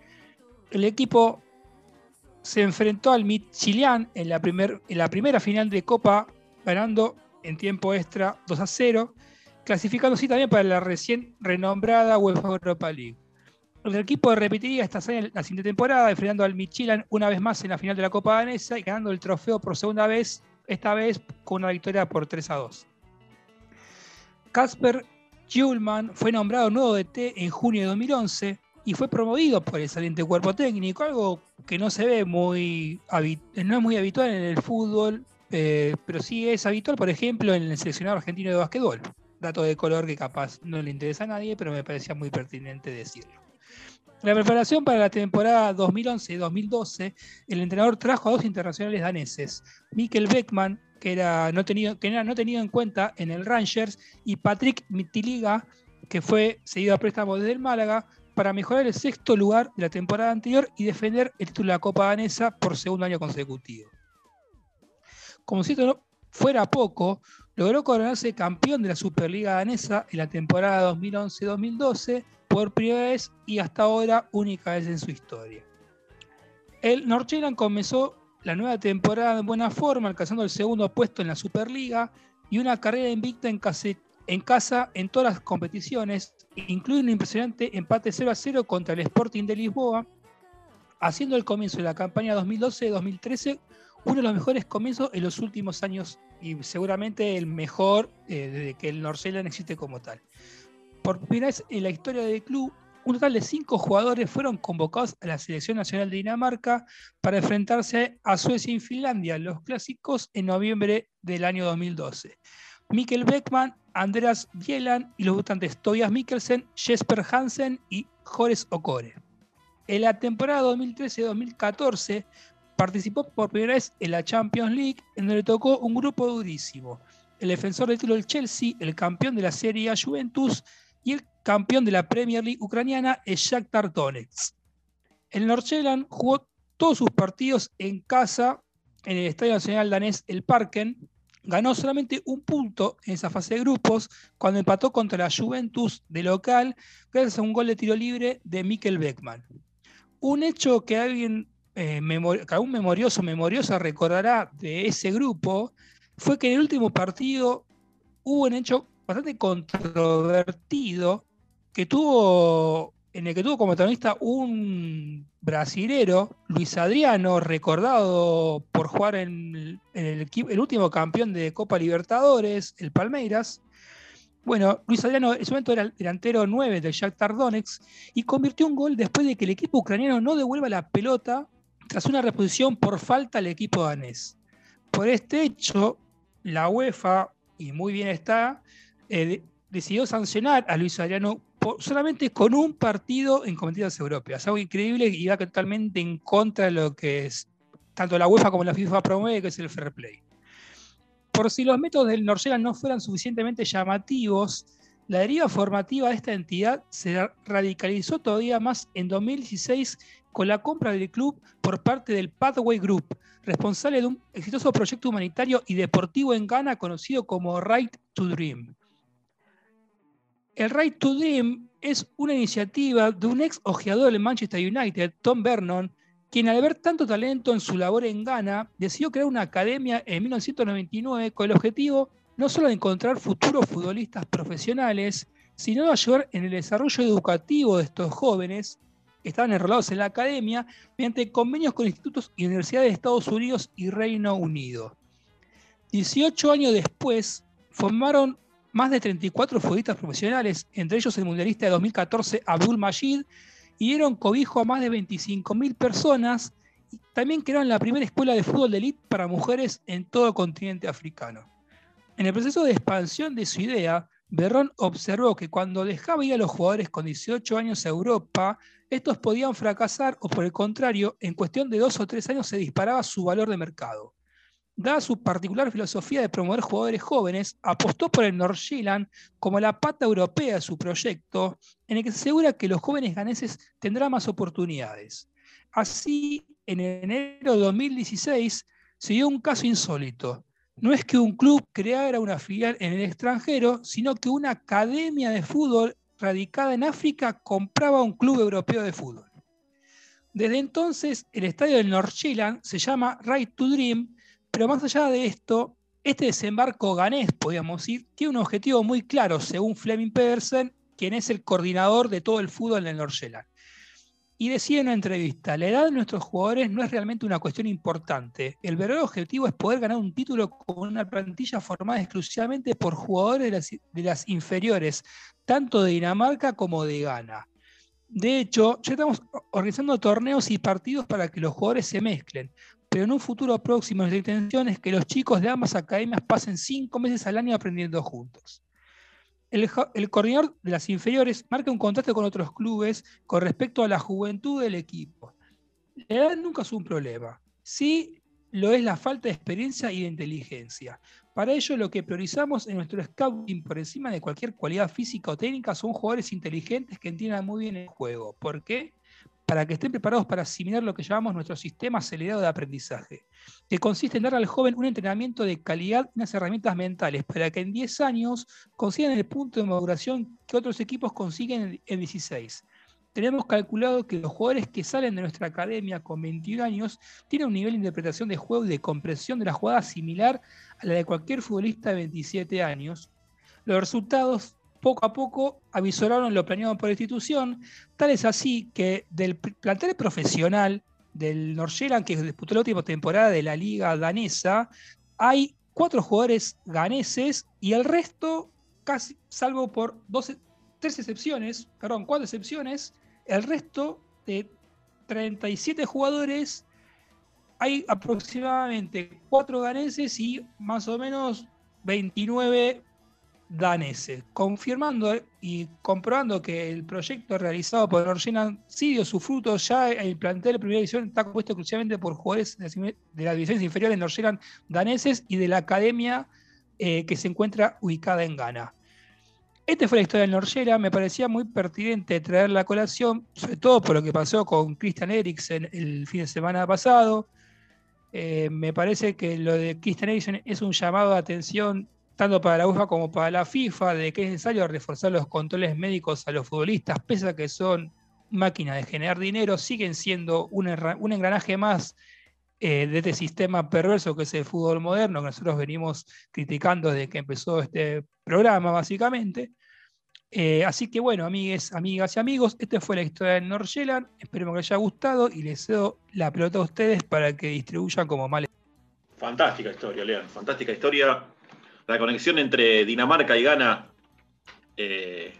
El equipo se enfrentó al Midtjylland en la, en la primera final de Copa, ganando en tiempo extra 2 a 0, clasificándose también para la recién renombrada UEFA Europa League. El equipo repetiría esta hazaña la siguiente temporada, enfrentando al Midtjylland una vez más en la final de la Copa Danesa y ganando el trofeo por segunda vez, esta vez con una victoria por 3 a 2. Kasper Hjulman fue nombrado nuevo DT en junio de 2011 y fue promovido por el saliente cuerpo técnico, algo que no se ve muy, no es muy habitual en el fútbol, eh, pero sí es habitual, por ejemplo, en el seleccionado argentino de básquetbol. Dato de color que capaz no le interesa a nadie, pero me parecía muy pertinente decirlo. La preparación para la temporada 2011-2012, el entrenador trajo a dos internacionales daneses, Mikkel Beckman, que, era no, tenido, que era no tenido en cuenta en el Rangers, y Patrick Mittiliga, que fue seguido a préstamo desde el Málaga, para mejorar el sexto lugar de la temporada anterior y defender el título de la Copa Danesa por segundo año consecutivo. Como si esto no fuera poco, logró coronarse campeón de la Superliga Danesa en la temporada 2011-2012 por primera vez y hasta ahora única vez en su historia. El Norcheland comenzó la nueva temporada en buena forma, alcanzando el segundo puesto en la Superliga y una carrera invicta en casa en todas las competiciones, incluye un impresionante empate 0 a 0 contra el Sporting de Lisboa, haciendo el comienzo de la campaña 2012-2013 uno de los mejores comienzos en los últimos años y seguramente el mejor eh, desde que el Norceland existe como tal. Por primera vez en la historia del club, un total de cinco jugadores fueron convocados a la Selección Nacional de Dinamarca para enfrentarse a Suecia y Finlandia, los clásicos, en noviembre del año 2012. Mikkel Beckman, Andreas Bielan y los votantes Tobias Mikkelsen, Jesper Hansen y Jores Okore. En la temporada 2013-2014 participó por primera vez en la Champions League, en donde tocó un grupo durísimo. El defensor del título del Chelsea, el campeón de la Serie A Juventus y el campeón de la Premier League ucraniana, el Shakhtar Donetsk. El Nordsjælland jugó todos sus partidos en casa en el Estadio Nacional danés El Parken. Ganó solamente un punto en esa fase de grupos cuando empató contra la Juventus de local gracias a un gol de tiro libre de Mikkel Beckman. Un hecho que alguien, eh, memorioso, memoriosa recordará de ese grupo fue que en el último partido hubo un hecho bastante controvertido que tuvo en el que tuvo como protagonista un brasilero, Luis Adriano, recordado por jugar en, el, último campeón de Copa Libertadores, el Palmeiras. Bueno, Luis Adriano en ese momento era el delantero 9 del Shakhtar Donetsk y convirtió un gol después de que el equipo ucraniano no devuelva la pelota tras una reposición por falta al equipo danés. Por este hecho, la UEFA, y muy bien está, eh, decidió sancionar a Luis Adriano solamente con un partido en competiciones europeas. Algo increíble y va totalmente en contra de lo que es tanto la UEFA como la FIFA promueve, que es el fair play. Por si los métodos del Norgela no fueran suficientemente llamativos, la deriva formativa de esta entidad se radicalizó todavía más en 2016 con la compra del club por parte del Pathway Group, responsable de un exitoso proyecto humanitario y deportivo en Ghana conocido como Right to Dream. El Right to Dream es una iniciativa de un ex ojeador del Manchester United, Tom Vernon, quien al ver tanto talento en su labor en Ghana, decidió crear una academia en 1999 con el objetivo no solo de encontrar futuros futbolistas profesionales, sino de ayudar en el desarrollo educativo de estos jóvenes estaban enrolados en la academia mediante convenios con institutos y universidades de Estados Unidos y Reino Unido. 18 años después, formaron más de 34 futbolistas profesionales, entre ellos el mundialista de 2014 Abdul Majid, y dieron cobijo a más de 25.000 personas. Y también crearon la primera escuela de fútbol de élite para mujeres en todo el continente africano. En el proceso de expansión de su idea, Berrón observó que cuando dejaba ir a los jugadores con 18 años a Europa, estos podían fracasar o por el contrario, en cuestión de dos o tres años se disparaba su valor de mercado. Dada su particular filosofía de promover jugadores jóvenes, apostó por el Nordsjælland como la pata europea de su proyecto, en el que se asegura que los jóvenes ganeses tendrán más oportunidades. Así, en enero de 2016 se dio un caso insólito. No es que un club creara una filial en el extranjero, sino que una academia de fútbol radicada en África compraba un club europeo de fútbol. Desde entonces, el estadio del Nordsjælland se llama Right to Dream, pero más allá de esto, este desembarco ganés, podríamos decir, tiene un objetivo muy claro, según Fleming Pedersen, quien es el coordinador de todo el fútbol en el Nordsjælland. Y decía en una entrevista, la edad de nuestros jugadores no es realmente una cuestión importante. El verdadero objetivo es poder ganar un título con una plantilla formada exclusivamente por jugadores de las, inferiores, tanto de Dinamarca como de Ghana. De hecho, ya estamos organizando torneos y partidos para que los jugadores se mezclen, pero en un futuro próximo nuestra intención es que los chicos de ambas academias pasen cinco meses al año aprendiendo juntos el, coordinador de las inferiores marca un contraste con otros clubes con respecto a la juventud del equipo. La edad nunca es un problema. Sí lo es la falta de experiencia y de inteligencia. Para ello, lo que priorizamos en nuestro scouting por encima de cualquier cualidad física o técnica son jugadores inteligentes que entiendan muy bien el juego. ¿Por qué? Para que estén preparados para asimilar lo que llamamos nuestro sistema acelerado de aprendizaje, que consiste en dar al joven un entrenamiento de calidad y unas herramientas mentales para que en 10 años consigan el punto de maduración que otros equipos consiguen en 16. Tenemos calculado que los jugadores que salen de nuestra academia con 21 años tienen un nivel de interpretación de juego y de comprensión de la jugada similar a la de cualquier futbolista de 27 años. Los resultados poco a poco avisoraron lo planeado por la institución, tal es así que del plantel profesional del Norgeland, que disputó la última temporada de la liga danesa, hay cuatro jugadores ganeses y el resto, casi, salvo por dos, tres excepciones, perdón, cuatro excepciones, el resto de 37 jugadores, hay aproximadamente cuatro ganeses y más o menos 29 daneses, confirmando y comprobando que el proyecto realizado por Norgeland sí dio su fruto. Ya el plantel de primera división está compuesto exclusivamente por jugadores de las divisiones inferiores Norgeland daneses y de la academia eh, que se encuentra ubicada en Ghana. Esta fue la historia del Norgera, me parecía muy pertinente traer la colación, sobre todo por lo que pasó con Christian Eriksen el fin de semana pasado. Eh, me parece que lo de Christian Eriksen es un llamado de atención tanto para la UEFA como para la FIFA, de que es necesario reforzar los controles médicos a los futbolistas, pese a que son máquinas de generar dinero, siguen siendo un, engranaje más eh, de este sistema perverso que es el fútbol moderno, que nosotros venimos criticando desde que empezó este programa, básicamente. Eh, así que bueno, amigues, amigas y amigos, esta fue la historia de Norgeland. Espero que les haya gustado y les cedo la pelota a ustedes para que distribuyan como mal. Fantástica historia, Leon. Fantástica historia la conexión entre Dinamarca y Ghana eh,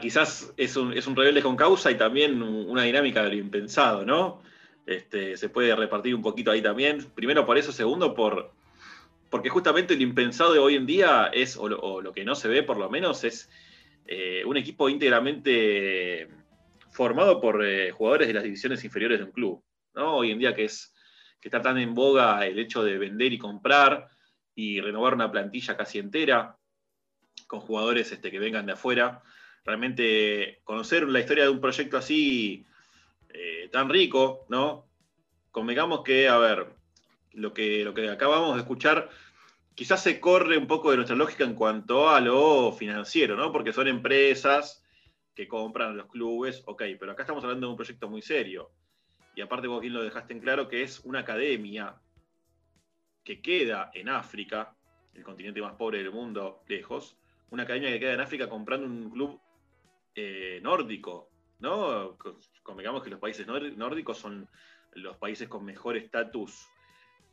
quizás es un, es un, rebelde con causa y también una dinámica de lo impensado, ¿no? Este, se puede repartir un poquito ahí también. Primero por eso, segundo por porque justamente lo impensado de hoy en día es, o lo, que no se ve por lo menos, es eh, un equipo íntegramente formado por eh, jugadores de las divisiones inferiores de un club. ¿no? Hoy en día que, es, que está tan en boga el hecho de vender y comprar, y renovar una plantilla casi entera con jugadores este, que vengan de afuera. Realmente conocer la historia de un proyecto así eh, tan rico, ¿no? Convengamos que, a ver, lo que, lo que acabamos de escuchar quizás se corre un poco de nuestra lógica en cuanto a lo financiero, ¿no? Porque son empresas que compran los clubes, ok, pero acá estamos hablando de un proyecto muy serio. Y aparte vos bien lo dejaste en claro que es una academia que queda en África, el continente más pobre del mundo, lejos, una academia que queda en África comprando un club eh, nórdico, ¿no? Convengamos que los países nórdicos son los países con mejor estatus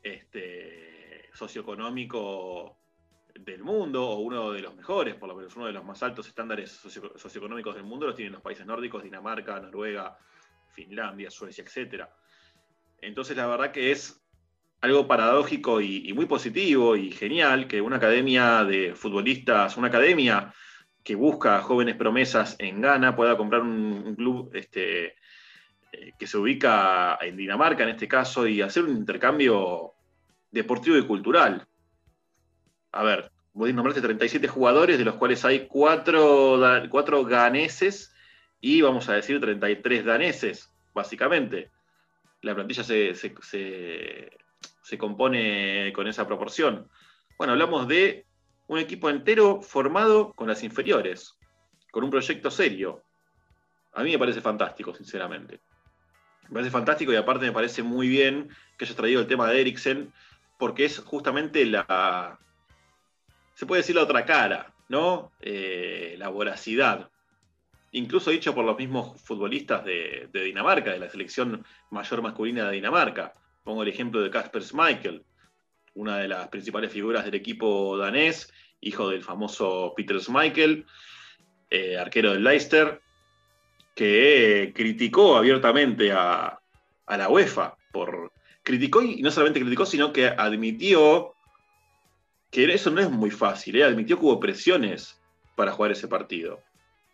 este, socioeconómico del mundo, o uno de los mejores, por lo menos uno de los más altos estándares socioeconómicos del mundo los tienen los países nórdicos, Dinamarca, Noruega, Finlandia, Suecia, etc. Entonces la verdad que es algo paradójico y, muy positivo y genial que una academia de futbolistas, una academia que busca jóvenes promesas en Ghana pueda comprar un, club este, eh, que se ubica en Dinamarca en este caso y hacer un intercambio deportivo y cultural. A ver, vos nombraste 37 jugadores, de los cuales hay 4, cuatro ganeses y vamos a decir 33 daneses, básicamente. La plantilla se compone con esa proporción? Bueno, hablamos de un equipo entero formado con las inferiores, con un proyecto serio. A mí me parece fantástico, sinceramente. Me parece fantástico y aparte me parece muy bien que hayas traído el tema de Eriksen, porque es justamente la, se puede decir la otra cara, ¿no? Eh, la voracidad. Incluso dicho por los mismos futbolistas de Dinamarca, de la selección mayor masculina de Dinamarca. Pongo el ejemplo de Casper Schmeichel, una de las principales figuras del equipo danés, hijo del famoso Peter Schmeichel, eh, arquero del Leicester, que criticó abiertamente a, la UEFA por criticó y no solamente criticó, sino que admitió que eso no es muy fácil, ¿eh? admitió que hubo presiones para jugar ese partido.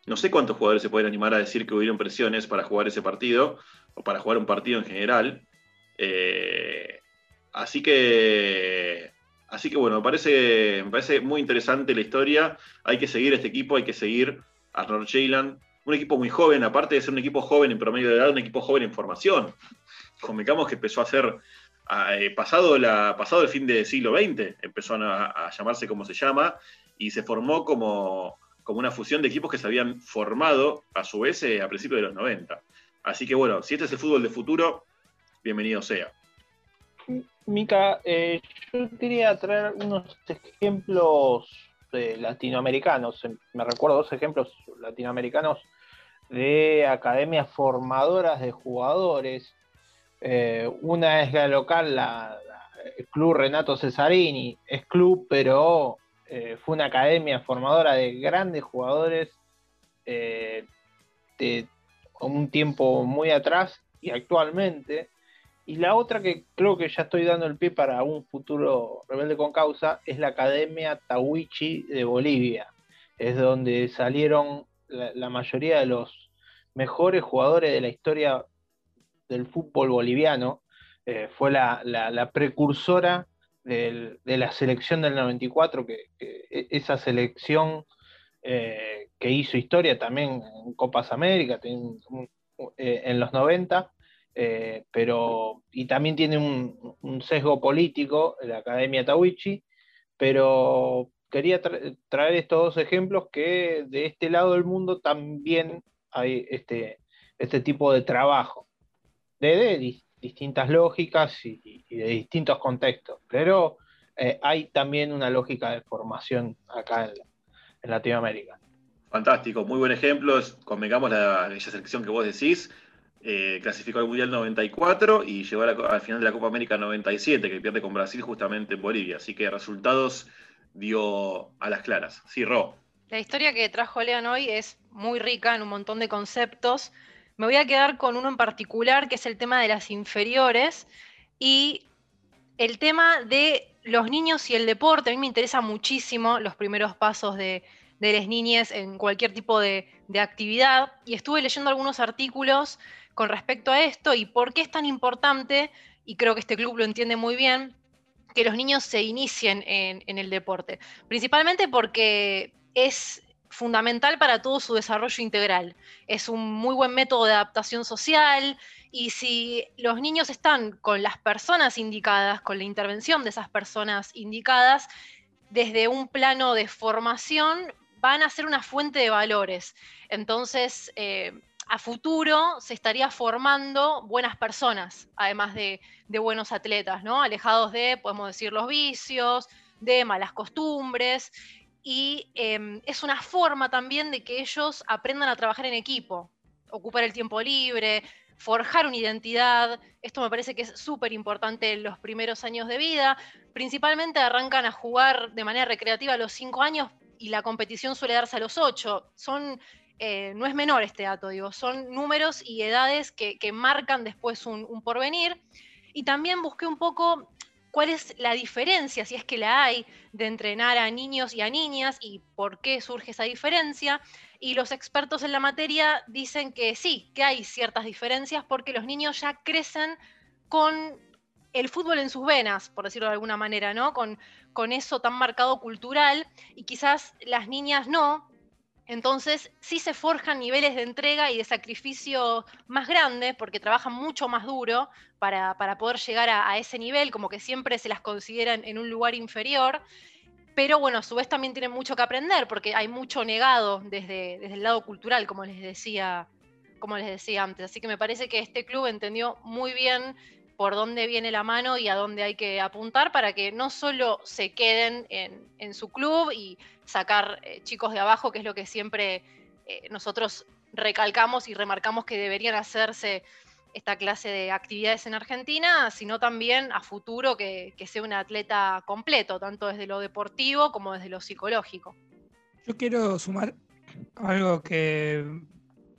No sé cuántos jugadores se pueden animar a decir que hubieron presiones para jugar ese partido, o para jugar un partido en general, eh, así que, así que bueno, me parece, me parece muy interesante la historia. Hay que seguir este equipo, hay que seguir a North Jayland. Un equipo muy joven, aparte de ser un equipo joven en promedio de edad, un equipo joven en formación. Convengamos que empezó a ser, eh, pasado, pasado el fin del siglo XX, empezó a, llamarse como se llama, y se formó como, como una fusión de equipos que se habían formado a su vez eh, a principios de los 90. Así que bueno, si este es el fútbol de futuro, bienvenido sea. Mica, eh, yo quería traer unos ejemplos latinoamericanos. Me recuerdo dos ejemplos latinoamericanos de academias formadoras de jugadores. Eh, una es la local, la, el Club Renato Cesarini. Es club, pero eh, fue una academia formadora de grandes jugadores de un tiempo muy atrás y actualmente Y la otra que creo que ya estoy dando el pie para un futuro rebelde con causa es la Academia Tawichi de Bolivia. Es donde salieron la, mayoría de los mejores jugadores de la historia del fútbol boliviano. Eh, fue la, precursora de la selección del 94, que, e, esa selección eh, que hizo historia también en Copas América, eh, en los 90 eh, pero, y también tiene un, sesgo político, la Academia Tawichi, pero quería traer estos dos ejemplos que de este lado del mundo también hay este, este tipo de trabajo, de, distintas lógicas y, de distintos contextos, pero eh, hay también una lógica de formación acá en, Latinoamérica. Fantástico, muy buen ejemplo. Convengamos la, esa selección que vos decís. Eh, clasificó al Mundial 94 y llegó al final de la Copa América 97, que pierde con Brasil justamente en Bolivia. Así que resultados dio a las claras. Sí, Ro. La historia que trajo Leon hoy es muy rica en un montón de conceptos. Me voy a quedar con uno en particular, que es el tema de las inferiores y el tema de los niños y el deporte. A mí me interesa muchísimo los primeros pasos de, de las niñas en cualquier tipo de, de actividad y estuve leyendo algunos artículos con respecto a esto y por qué es tan importante, y creo que este club lo entiende muy bien, que los niños se inicien en, el deporte. Principalmente porque es fundamental para todo su desarrollo integral. Es un muy buen método de adaptación social y si los niños están con las personas indicadas, con la intervención de esas personas indicadas, desde un plano de formación van a ser una fuente de valores. Entonces, eh, a futuro se estaría formando buenas personas, además de, buenos atletas, ¿no? Alejados de, podemos decir, los vicios, de malas costumbres. Y em, es una forma también de que ellos aprendan a trabajar en equipo, ocupar el tiempo libre, forjar una identidad. Esto me parece que es súper importante en los primeros años de vida. Principalmente arrancan a jugar de manera recreativa a los cinco años y la competición suele darse a los ocho. Son eh, no es menor este dato, digo, son números y edades que, marcan después un, porvenir. Y también busqué un poco cuál es la diferencia, si es que la hay, de entrenar a niños y a niñas y por qué surge esa diferencia. Y los expertos en la materia dicen que sí, que hay ciertas diferencias porque los niños ya crecen con el fútbol en sus venas, por decirlo de alguna manera, ¿no? Con, con eso tan marcado cultural y quizás las niñas no, entonces, sí se forjan niveles de entrega y de sacrificio más grandes, porque trabajan mucho más duro para, poder llegar a, ese nivel, como que siempre se las consideran en un lugar inferior. Pero bueno, a su vez también tienen mucho que aprender, porque hay mucho negado desde, desde el lado cultural, como les decía como les decía antes. Así que me parece que este club entendió muy bien por dónde viene la mano y a dónde hay que apuntar para que no solo se queden en, su club y sacar eh, chicos de abajo, que es lo que siempre eh, nosotros recalcamos y remarcamos que deberían hacerse esta clase de actividades en Argentina, sino también a futuro que, sea un atleta completo, tanto desde lo deportivo como desde lo psicológico. Yo quiero sumar algo que,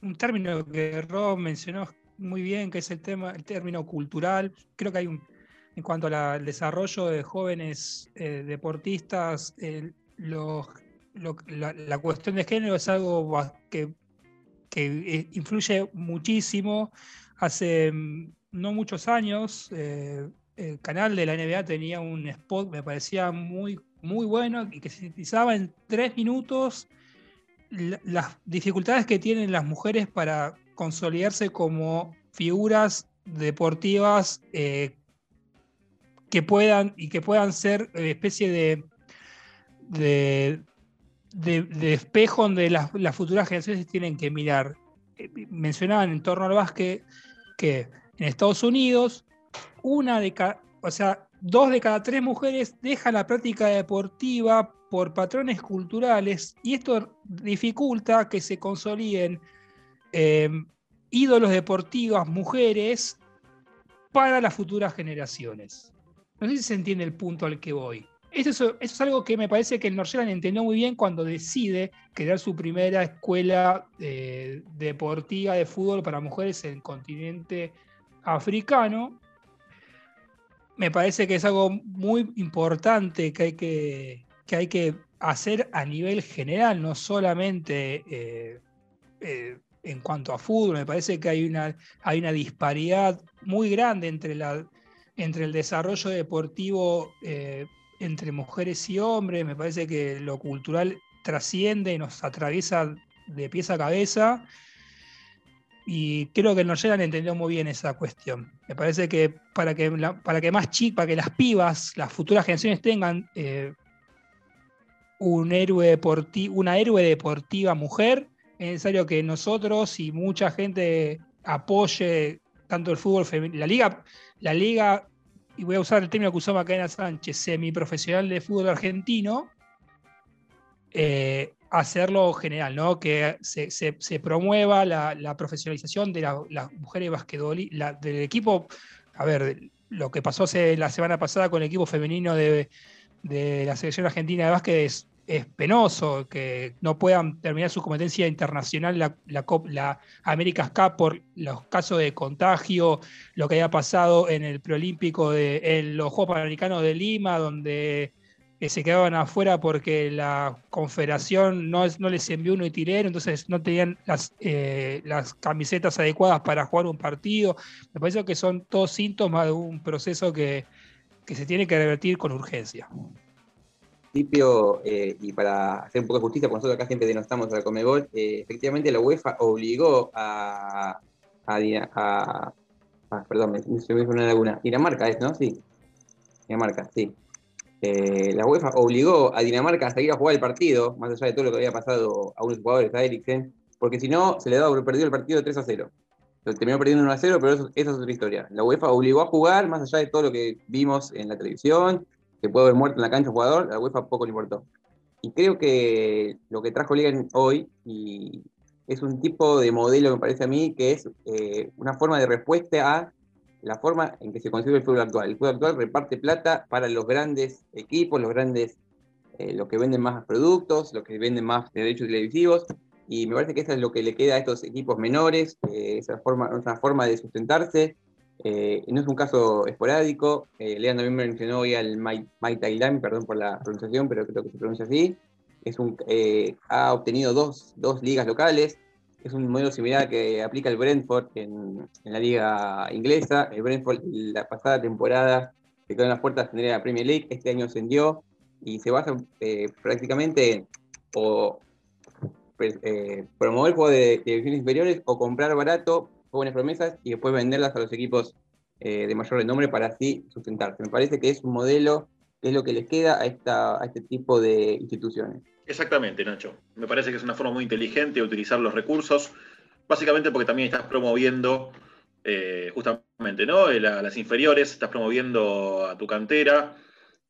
un término que Rob mencionó muy bien, que es el tema, el término cultural. Creo que hay un, en cuanto al desarrollo de jóvenes eh, deportistas, la, cuestión de género es algo que, eh, influye muchísimo. Hace mm, no muchos años, eh, el canal de la NBA tenía un spot, me parecía muy, muy bueno y que sintetizaba en tres minutos las dificultades que tienen las mujeres para consolidarse como figuras deportivas eh, que puedan y que puedan ser eh, especie de, de, de, espejo donde las, futuras generaciones tienen que mirar. Eh, mencionaban en torno al básquet que en Estados Unidos una de cada, o sea, dos de cada tres mujeres dejan la práctica deportiva por patrones culturales y esto dificulta que se consoliden Em, ídolos deportivos, mujeres, para las futuras generaciones. No sé si se entiende el punto al que voy. Eso es, algo que me parece que el Norseland entendió muy bien cuando decide crear su primera escuela eh, deportiva de fútbol para mujeres en el continente africano. me parece que es algo muy importante que hay que, que, hay que hacer a nivel general, no solamente eh, eh, en cuanto a fútbol. Me parece que hay una, hay una disparidad muy grande entre, la, entre el desarrollo deportivo eh, entre mujeres y hombres. Me parece que lo cultural trasciende y nos atraviesa de pies a cabeza. Y creo que nos llegan entendió muy bien esa cuestión. Me parece que para que, para que más chicas, para que las pibas, las futuras generaciones tengan eh, un héroe deportivo, una héroe deportiva mujer, es necesario que nosotros y mucha gente apoye tanto el fútbol femenino, la liga, la liga, y voy a usar el término que usó Macarena Sánchez, semiprofesional de fútbol argentino, eh, hacerlo general, ¿no? Que se, promueva la, profesionalización de las mujeres basquetbolistas, del equipo, a ver, lo que pasó la semana pasada con el equipo femenino de, de la selección argentina de básquet es es penoso que no puedan terminar su competencia internacional la, la, la Cup por los casos de contagio, lo que haya pasado en el preolímpico de los Juegos Panamericanos de Lima, donde eh, se quedaban afuera porque la confederación no, no les envió un utilero, entonces no tenían las, eh, las camisetas adecuadas para jugar un partido. Me parece que son todos síntomas de un proceso que, que se tiene que revertir con urgencia principio, eh, y para hacer un poco de justicia, porque nosotros acá siempre denostamos al Comebol, eh, efectivamente la UEFA obligó a, a, perdón, me, me una laguna, Dinamarca es, ¿no? Sí, Dinamarca, sí. Eh, la UEFA obligó a Dinamarca a seguir a jugar el partido, más allá de todo lo que había pasado a unos jugadores, a Eriksen, porque si no, se le daba perdido el partido 3 a 0. Terminó perdiendo 1 a 0, pero eso, eso es otra historia. La UEFA obligó a jugar, más allá de todo lo que vimos en la televisión, que puede haber muerto en la cancha jugador, a UEFA poco le importó. Y creo que lo que trajo Liga hoy y es un tipo de modelo, me parece a mí, que es eh, una forma de respuesta a la forma en que se concibe el fútbol actual. El fútbol actual reparte plata para los grandes equipos, los grandes, eh, los que venden más productos, los que venden más derechos televisivos, y me parece que eso es lo que le queda a estos equipos menores, eh, esa forma, una forma de sustentarse, eh, no es un caso esporádico. Eh, Leandro también mencionó hoy al Mai, perdón por la pronunciación, pero creo que se pronuncia así. Es un, eh, ha obtenido dos, dos, ligas locales. Es un modelo similar que aplica el Brentford en, en la liga inglesa. El Brentford la pasada temporada se quedó en las puertas de la Premier League. Este año ascendió y se basa eh, prácticamente en o, pues, promover juegos de, de divisiones inferiores o comprar barato buenas promesas y después venderlas a los equipos eh, de mayor renombre para así sustentarse. Me parece que es un modelo que es lo que les queda a, esta, a este tipo de instituciones. Exactamente, Nacho. Me parece que es una forma muy inteligente de utilizar los recursos, básicamente porque también estás promoviendo eh, justamente ¿no? Eh, las inferiores, estás promoviendo a tu cantera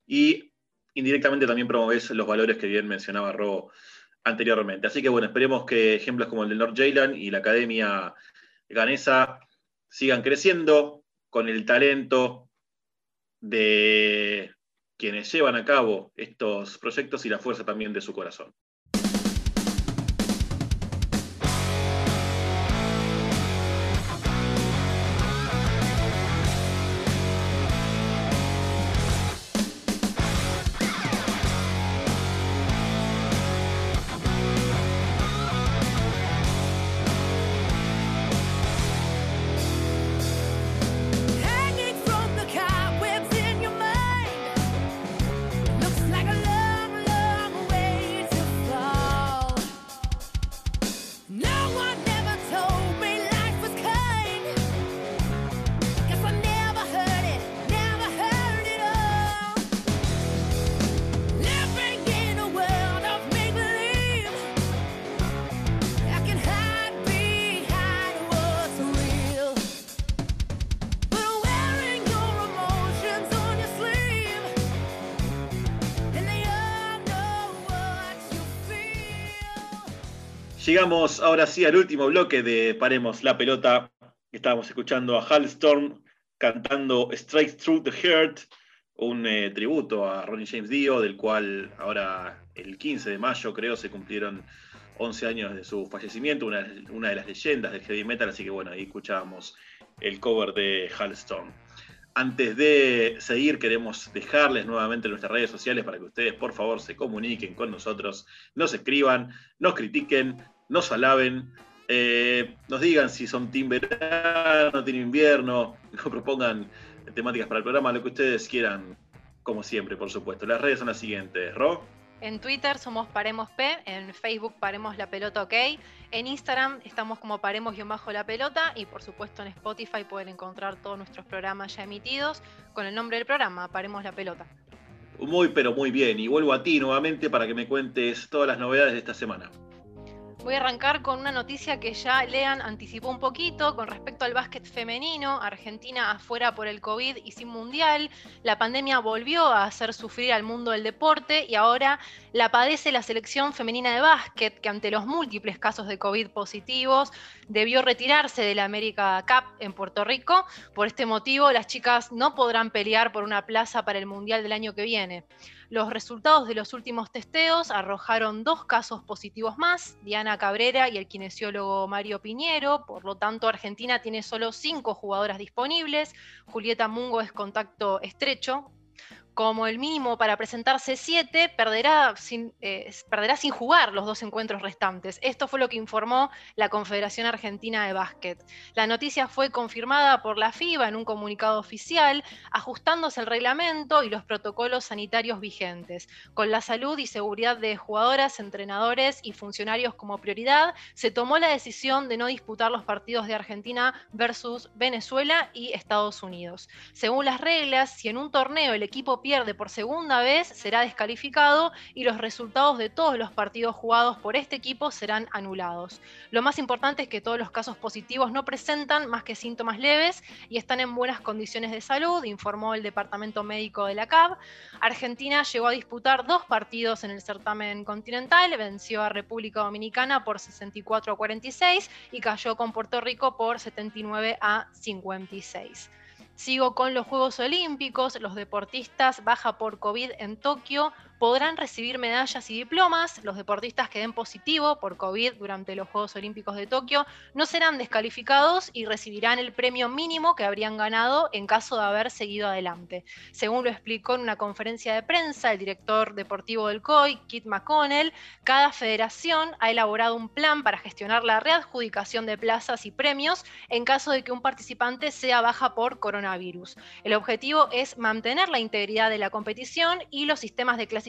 y indirectamente también promoves los valores que bien mencionaba Ro anteriormente. Así que bueno, esperemos que ejemplos como el del North Jayland y la Academia Ganesa sigan creciendo con el talento de quienes llevan a cabo estos proyectos y la fuerza también de su corazón. Llegamos ahora sí al último bloque de Paremos la pelota. Estábamos escuchando a Halstorm cantando Straight Through the Heart, un eh, tributo a Ronnie James Dio, del cual ahora el 15 de mayo creo se cumplieron 11 años de su fallecimiento, una, de las leyendas del heavy metal, así que bueno, ahí escuchábamos el cover de Halstorm. Antes de seguir, queremos dejarles nuevamente nuestras redes sociales para que ustedes, por favor, se comuniquen con nosotros, nos escriban, nos critiquen, nos alaben, eh, nos digan si son team verano, team invierno, propongan temáticas para el programa, lo que ustedes quieran, como siempre, por supuesto. Las redes son las siguientes, Ro. En Twitter somos Paremos P, en Facebook Paremos la Pelota OK, en Instagram estamos como Paremos-la y Pelota y por supuesto en Spotify pueden encontrar todos nuestros programas ya emitidos con el nombre del programa, Paremos la Pelota. Muy pero muy bien y vuelvo a ti nuevamente para que me cuentes todas las novedades de esta semana. Voy a arrancar con una noticia que ya Lean anticipó un poquito con respecto al básquet femenino. Argentina afuera por el COVID y sin mundial. La pandemia volvió a hacer sufrir al mundo del deporte y ahora la padece la selección femenina de básquet, que ante los múltiples casos de COVID positivos debió retirarse de la América Cup en Puerto Rico. Por este motivo, las chicas no podrán pelear por una plaza para el mundial del año que viene. Los resultados de los últimos testeos arrojaron dos casos positivos más, Diana Cabrera y el kinesiólogo Mario Piñero, por lo tanto Argentina tiene solo cinco jugadoras disponibles, Julieta Mungo es contacto estrecho, como el mínimo para presentarse 7, perderá sin, eh, perderá sin jugar los dos encuentros restantes. Esto fue lo que informó la Confederación Argentina de Básquet. La noticia fue confirmada por la FIBA en un comunicado oficial, ajustándose el reglamento y los protocolos sanitarios vigentes. Con la salud y seguridad de jugadoras, entrenadores y funcionarios como prioridad, se tomó la decisión de no disputar los partidos de Argentina versus Venezuela y Estados Unidos. Según las reglas, si en un torneo el equipo pierde por segunda vez, será descalificado y los resultados de todos los partidos jugados por este equipo serán anulados. Lo más importante es que todos los casos positivos no presentan más que síntomas leves y están en buenas condiciones de salud, informó el Departamento Médico de la CAB. Argentina llegó a disputar dos partidos en el certamen continental, venció a República Dominicana por 64 a 46 y cayó con Puerto Rico por 79 a 56. Sigo con los Juegos Olímpicos, los deportistas baja por COVID en Tokio podrán recibir medallas y diplomas. Los deportistas que den positivo por COVID durante los Juegos Olímpicos de Tokio no serán descalificados y recibirán el premio mínimo que habrían ganado en caso de haber seguido adelante. Según lo explicó en una conferencia de prensa el director deportivo del COI, Kit McConnell, cada federación ha elaborado un plan para gestionar la readjudicación de plazas y premios en caso de que un participante sea baja por coronavirus. El objetivo es mantener la integridad de la competición y los sistemas de clasificación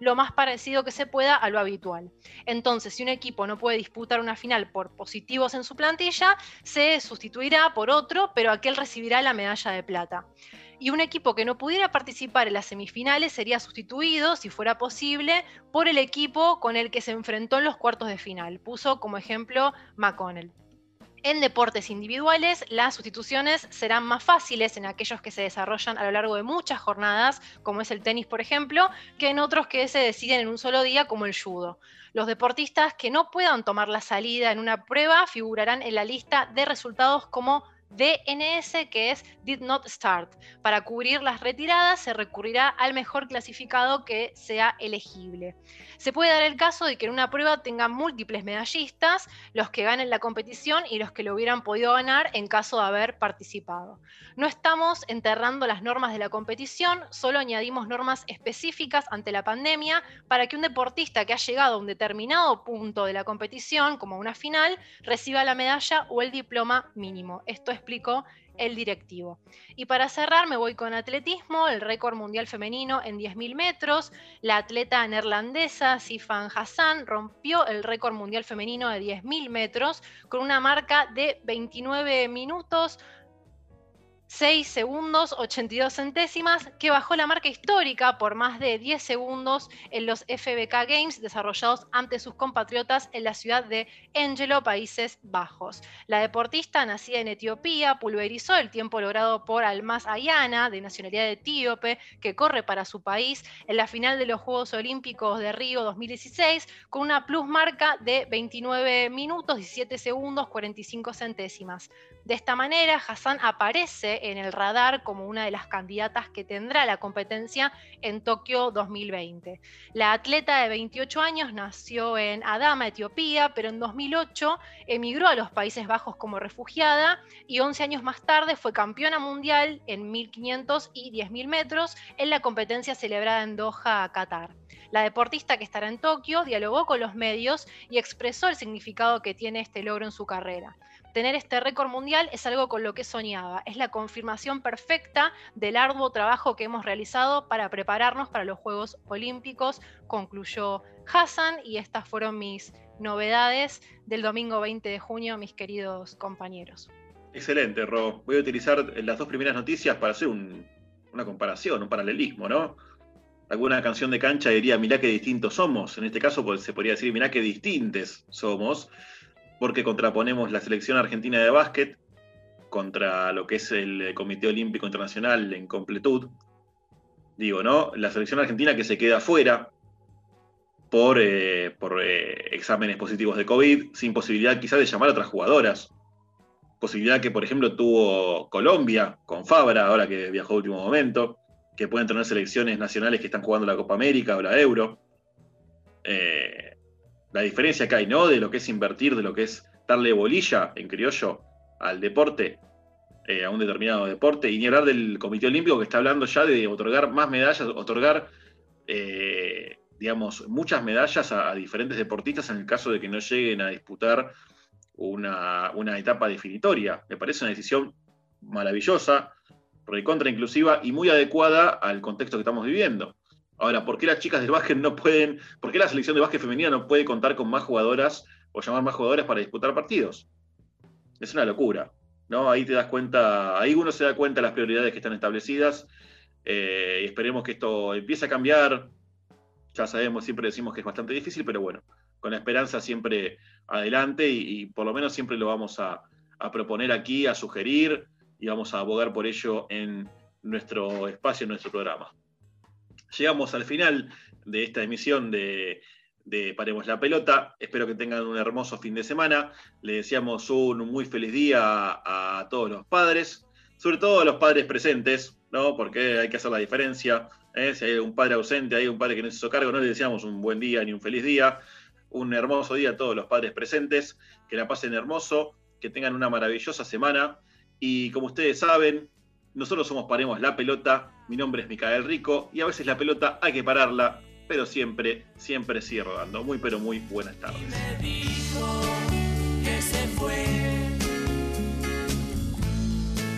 lo más parecido que se pueda a lo habitual. Entonces, si un equipo no puede disputar una final por positivos en su plantilla, se sustituirá por otro, pero aquel recibirá la medalla de plata. Y un equipo que no pudiera participar en las semifinales sería sustituido, si fuera posible, por el equipo con el que se enfrentó en los cuartos de final. Puso como ejemplo McConnell. En deportes individuales, las sustituciones serán más fáciles en aquellos que se desarrollan a lo largo de muchas jornadas, como es el tenis, por ejemplo, que en otros que se deciden en un solo día, como el judo. Los deportistas que no puedan tomar la salida en una prueba figurarán en la lista de resultados como DNS, que es Did Not Start. Para cubrir las retiradas se recurrirá al mejor clasificado que sea elegible. Se puede dar el caso de que en una prueba tengan múltiples medallistas, los que ganen la competición y los que lo hubieran podido ganar en caso de haber participado. No estamos enterrando las normas de la competición, solo añadimos normas específicas ante la pandemia para que un deportista que ha llegado a un determinado punto de la competición, como una final, reciba la medalla o el diploma mínimo. Esto explicó el directivo. Y para cerrar me voy con atletismo, el récord mundial femenino en 10.000 metros. La atleta neerlandesa Sifan Hassan rompió el récord mundial femenino de 10.000 metros con una marca de 29 minutos 6 segundos 82 centésimas, que bajó la marca histórica por más de 10 segundos en los FBK Games desarrollados ante sus compatriotas en la ciudad de Angelo, Países Bajos. La deportista, nacida en Etiopía, pulverizó el tiempo logrado por Almas Ayana, de nacionalidad etíope, que corre para su país en la final de los Juegos Olímpicos de Río 2016 con una plus marca de 29 minutos 17 segundos 45 centésimas. De esta manera, Hassan aparece en el radar como una de las candidatas que tendrá la competencia en Tokio 2020. La atleta de 28 años nació en Adama, Etiopía, pero en 2008 emigró a los Países Bajos como refugiada y 11 años más tarde fue campeona mundial en 1500 y 10.000 metros en la competencia celebrada en Doha, Qatar. La deportista que estará en Tokio dialogó con los medios y expresó el significado que tiene este logro en su carrera. Tener este récord mundial es algo con lo que soñaba, es la confirmación perfecta del arduo trabajo que hemos realizado para prepararnos para los Juegos Olímpicos, concluyó Hassan, y estas fueron mis novedades del domingo 20 de junio, mis queridos compañeros. Excelente, Ro. Voy a utilizar las dos primeras noticias para hacer una comparación, un paralelismo, ¿no? alguna canción de cancha diría, mirá qué distintos somos. En este caso pues, se podría decir, mirá qué distintes somos, porque contraponemos la selección argentina de básquet contra lo que es el Comité Olímpico Internacional en completud. Digo, ¿no? La selección argentina que se queda fuera por, eh, por eh, exámenes positivos de COVID, sin posibilidad quizás de llamar a otras jugadoras. Posibilidad que, por ejemplo, tuvo Colombia con Fabra, ahora que viajó a último momento que pueden tener selecciones nacionales que están jugando la Copa América o la Euro. Eh, la diferencia que hay, ¿no? De lo que es invertir, de lo que es darle bolilla en criollo al deporte, eh, a un determinado deporte, y ni hablar del Comité Olímpico que está hablando ya de otorgar más medallas, otorgar, eh, digamos, muchas medallas a, diferentes deportistas en el caso de que no lleguen a disputar una, una etapa definitoria. Me parece una decisión maravillosa recontra inclusiva y muy adecuada al contexto que estamos viviendo. Ahora, ¿por qué las chicas del básquet no pueden, por qué la selección de básquet femenina no puede contar con más jugadoras o llamar más jugadoras para disputar partidos? Es una locura, ¿no? Ahí te das cuenta, ahí uno se da cuenta de las prioridades que están establecidas eh, y esperemos que esto empiece a cambiar. Ya sabemos, siempre decimos que es bastante difícil, pero bueno, con la esperanza siempre adelante y, por lo menos siempre lo vamos a, a proponer aquí, a sugerir y vamos a abogar por ello en nuestro espacio, en nuestro programa. Llegamos al final de esta emisión de, Paremos la Pelota. Espero que tengan un hermoso fin de semana. Le deseamos un muy feliz día a, todos los padres, sobre todo a los padres presentes, ¿no? porque hay que hacer la diferencia. ¿eh? Si hay un padre ausente, hay un padre que no se hizo cargo, no le deseamos un buen día ni un feliz día. Un hermoso día a todos los padres presentes, que la pasen hermoso, que tengan una maravillosa semana y como ustedes saben, nosotros somos Paremos la Pelota, mi nombre es Micael Rico y a veces la pelota hay que pararla, pero siempre, siempre sigue rodando. Muy, pero muy buenas tardes. Me dijo que se fue,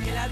que la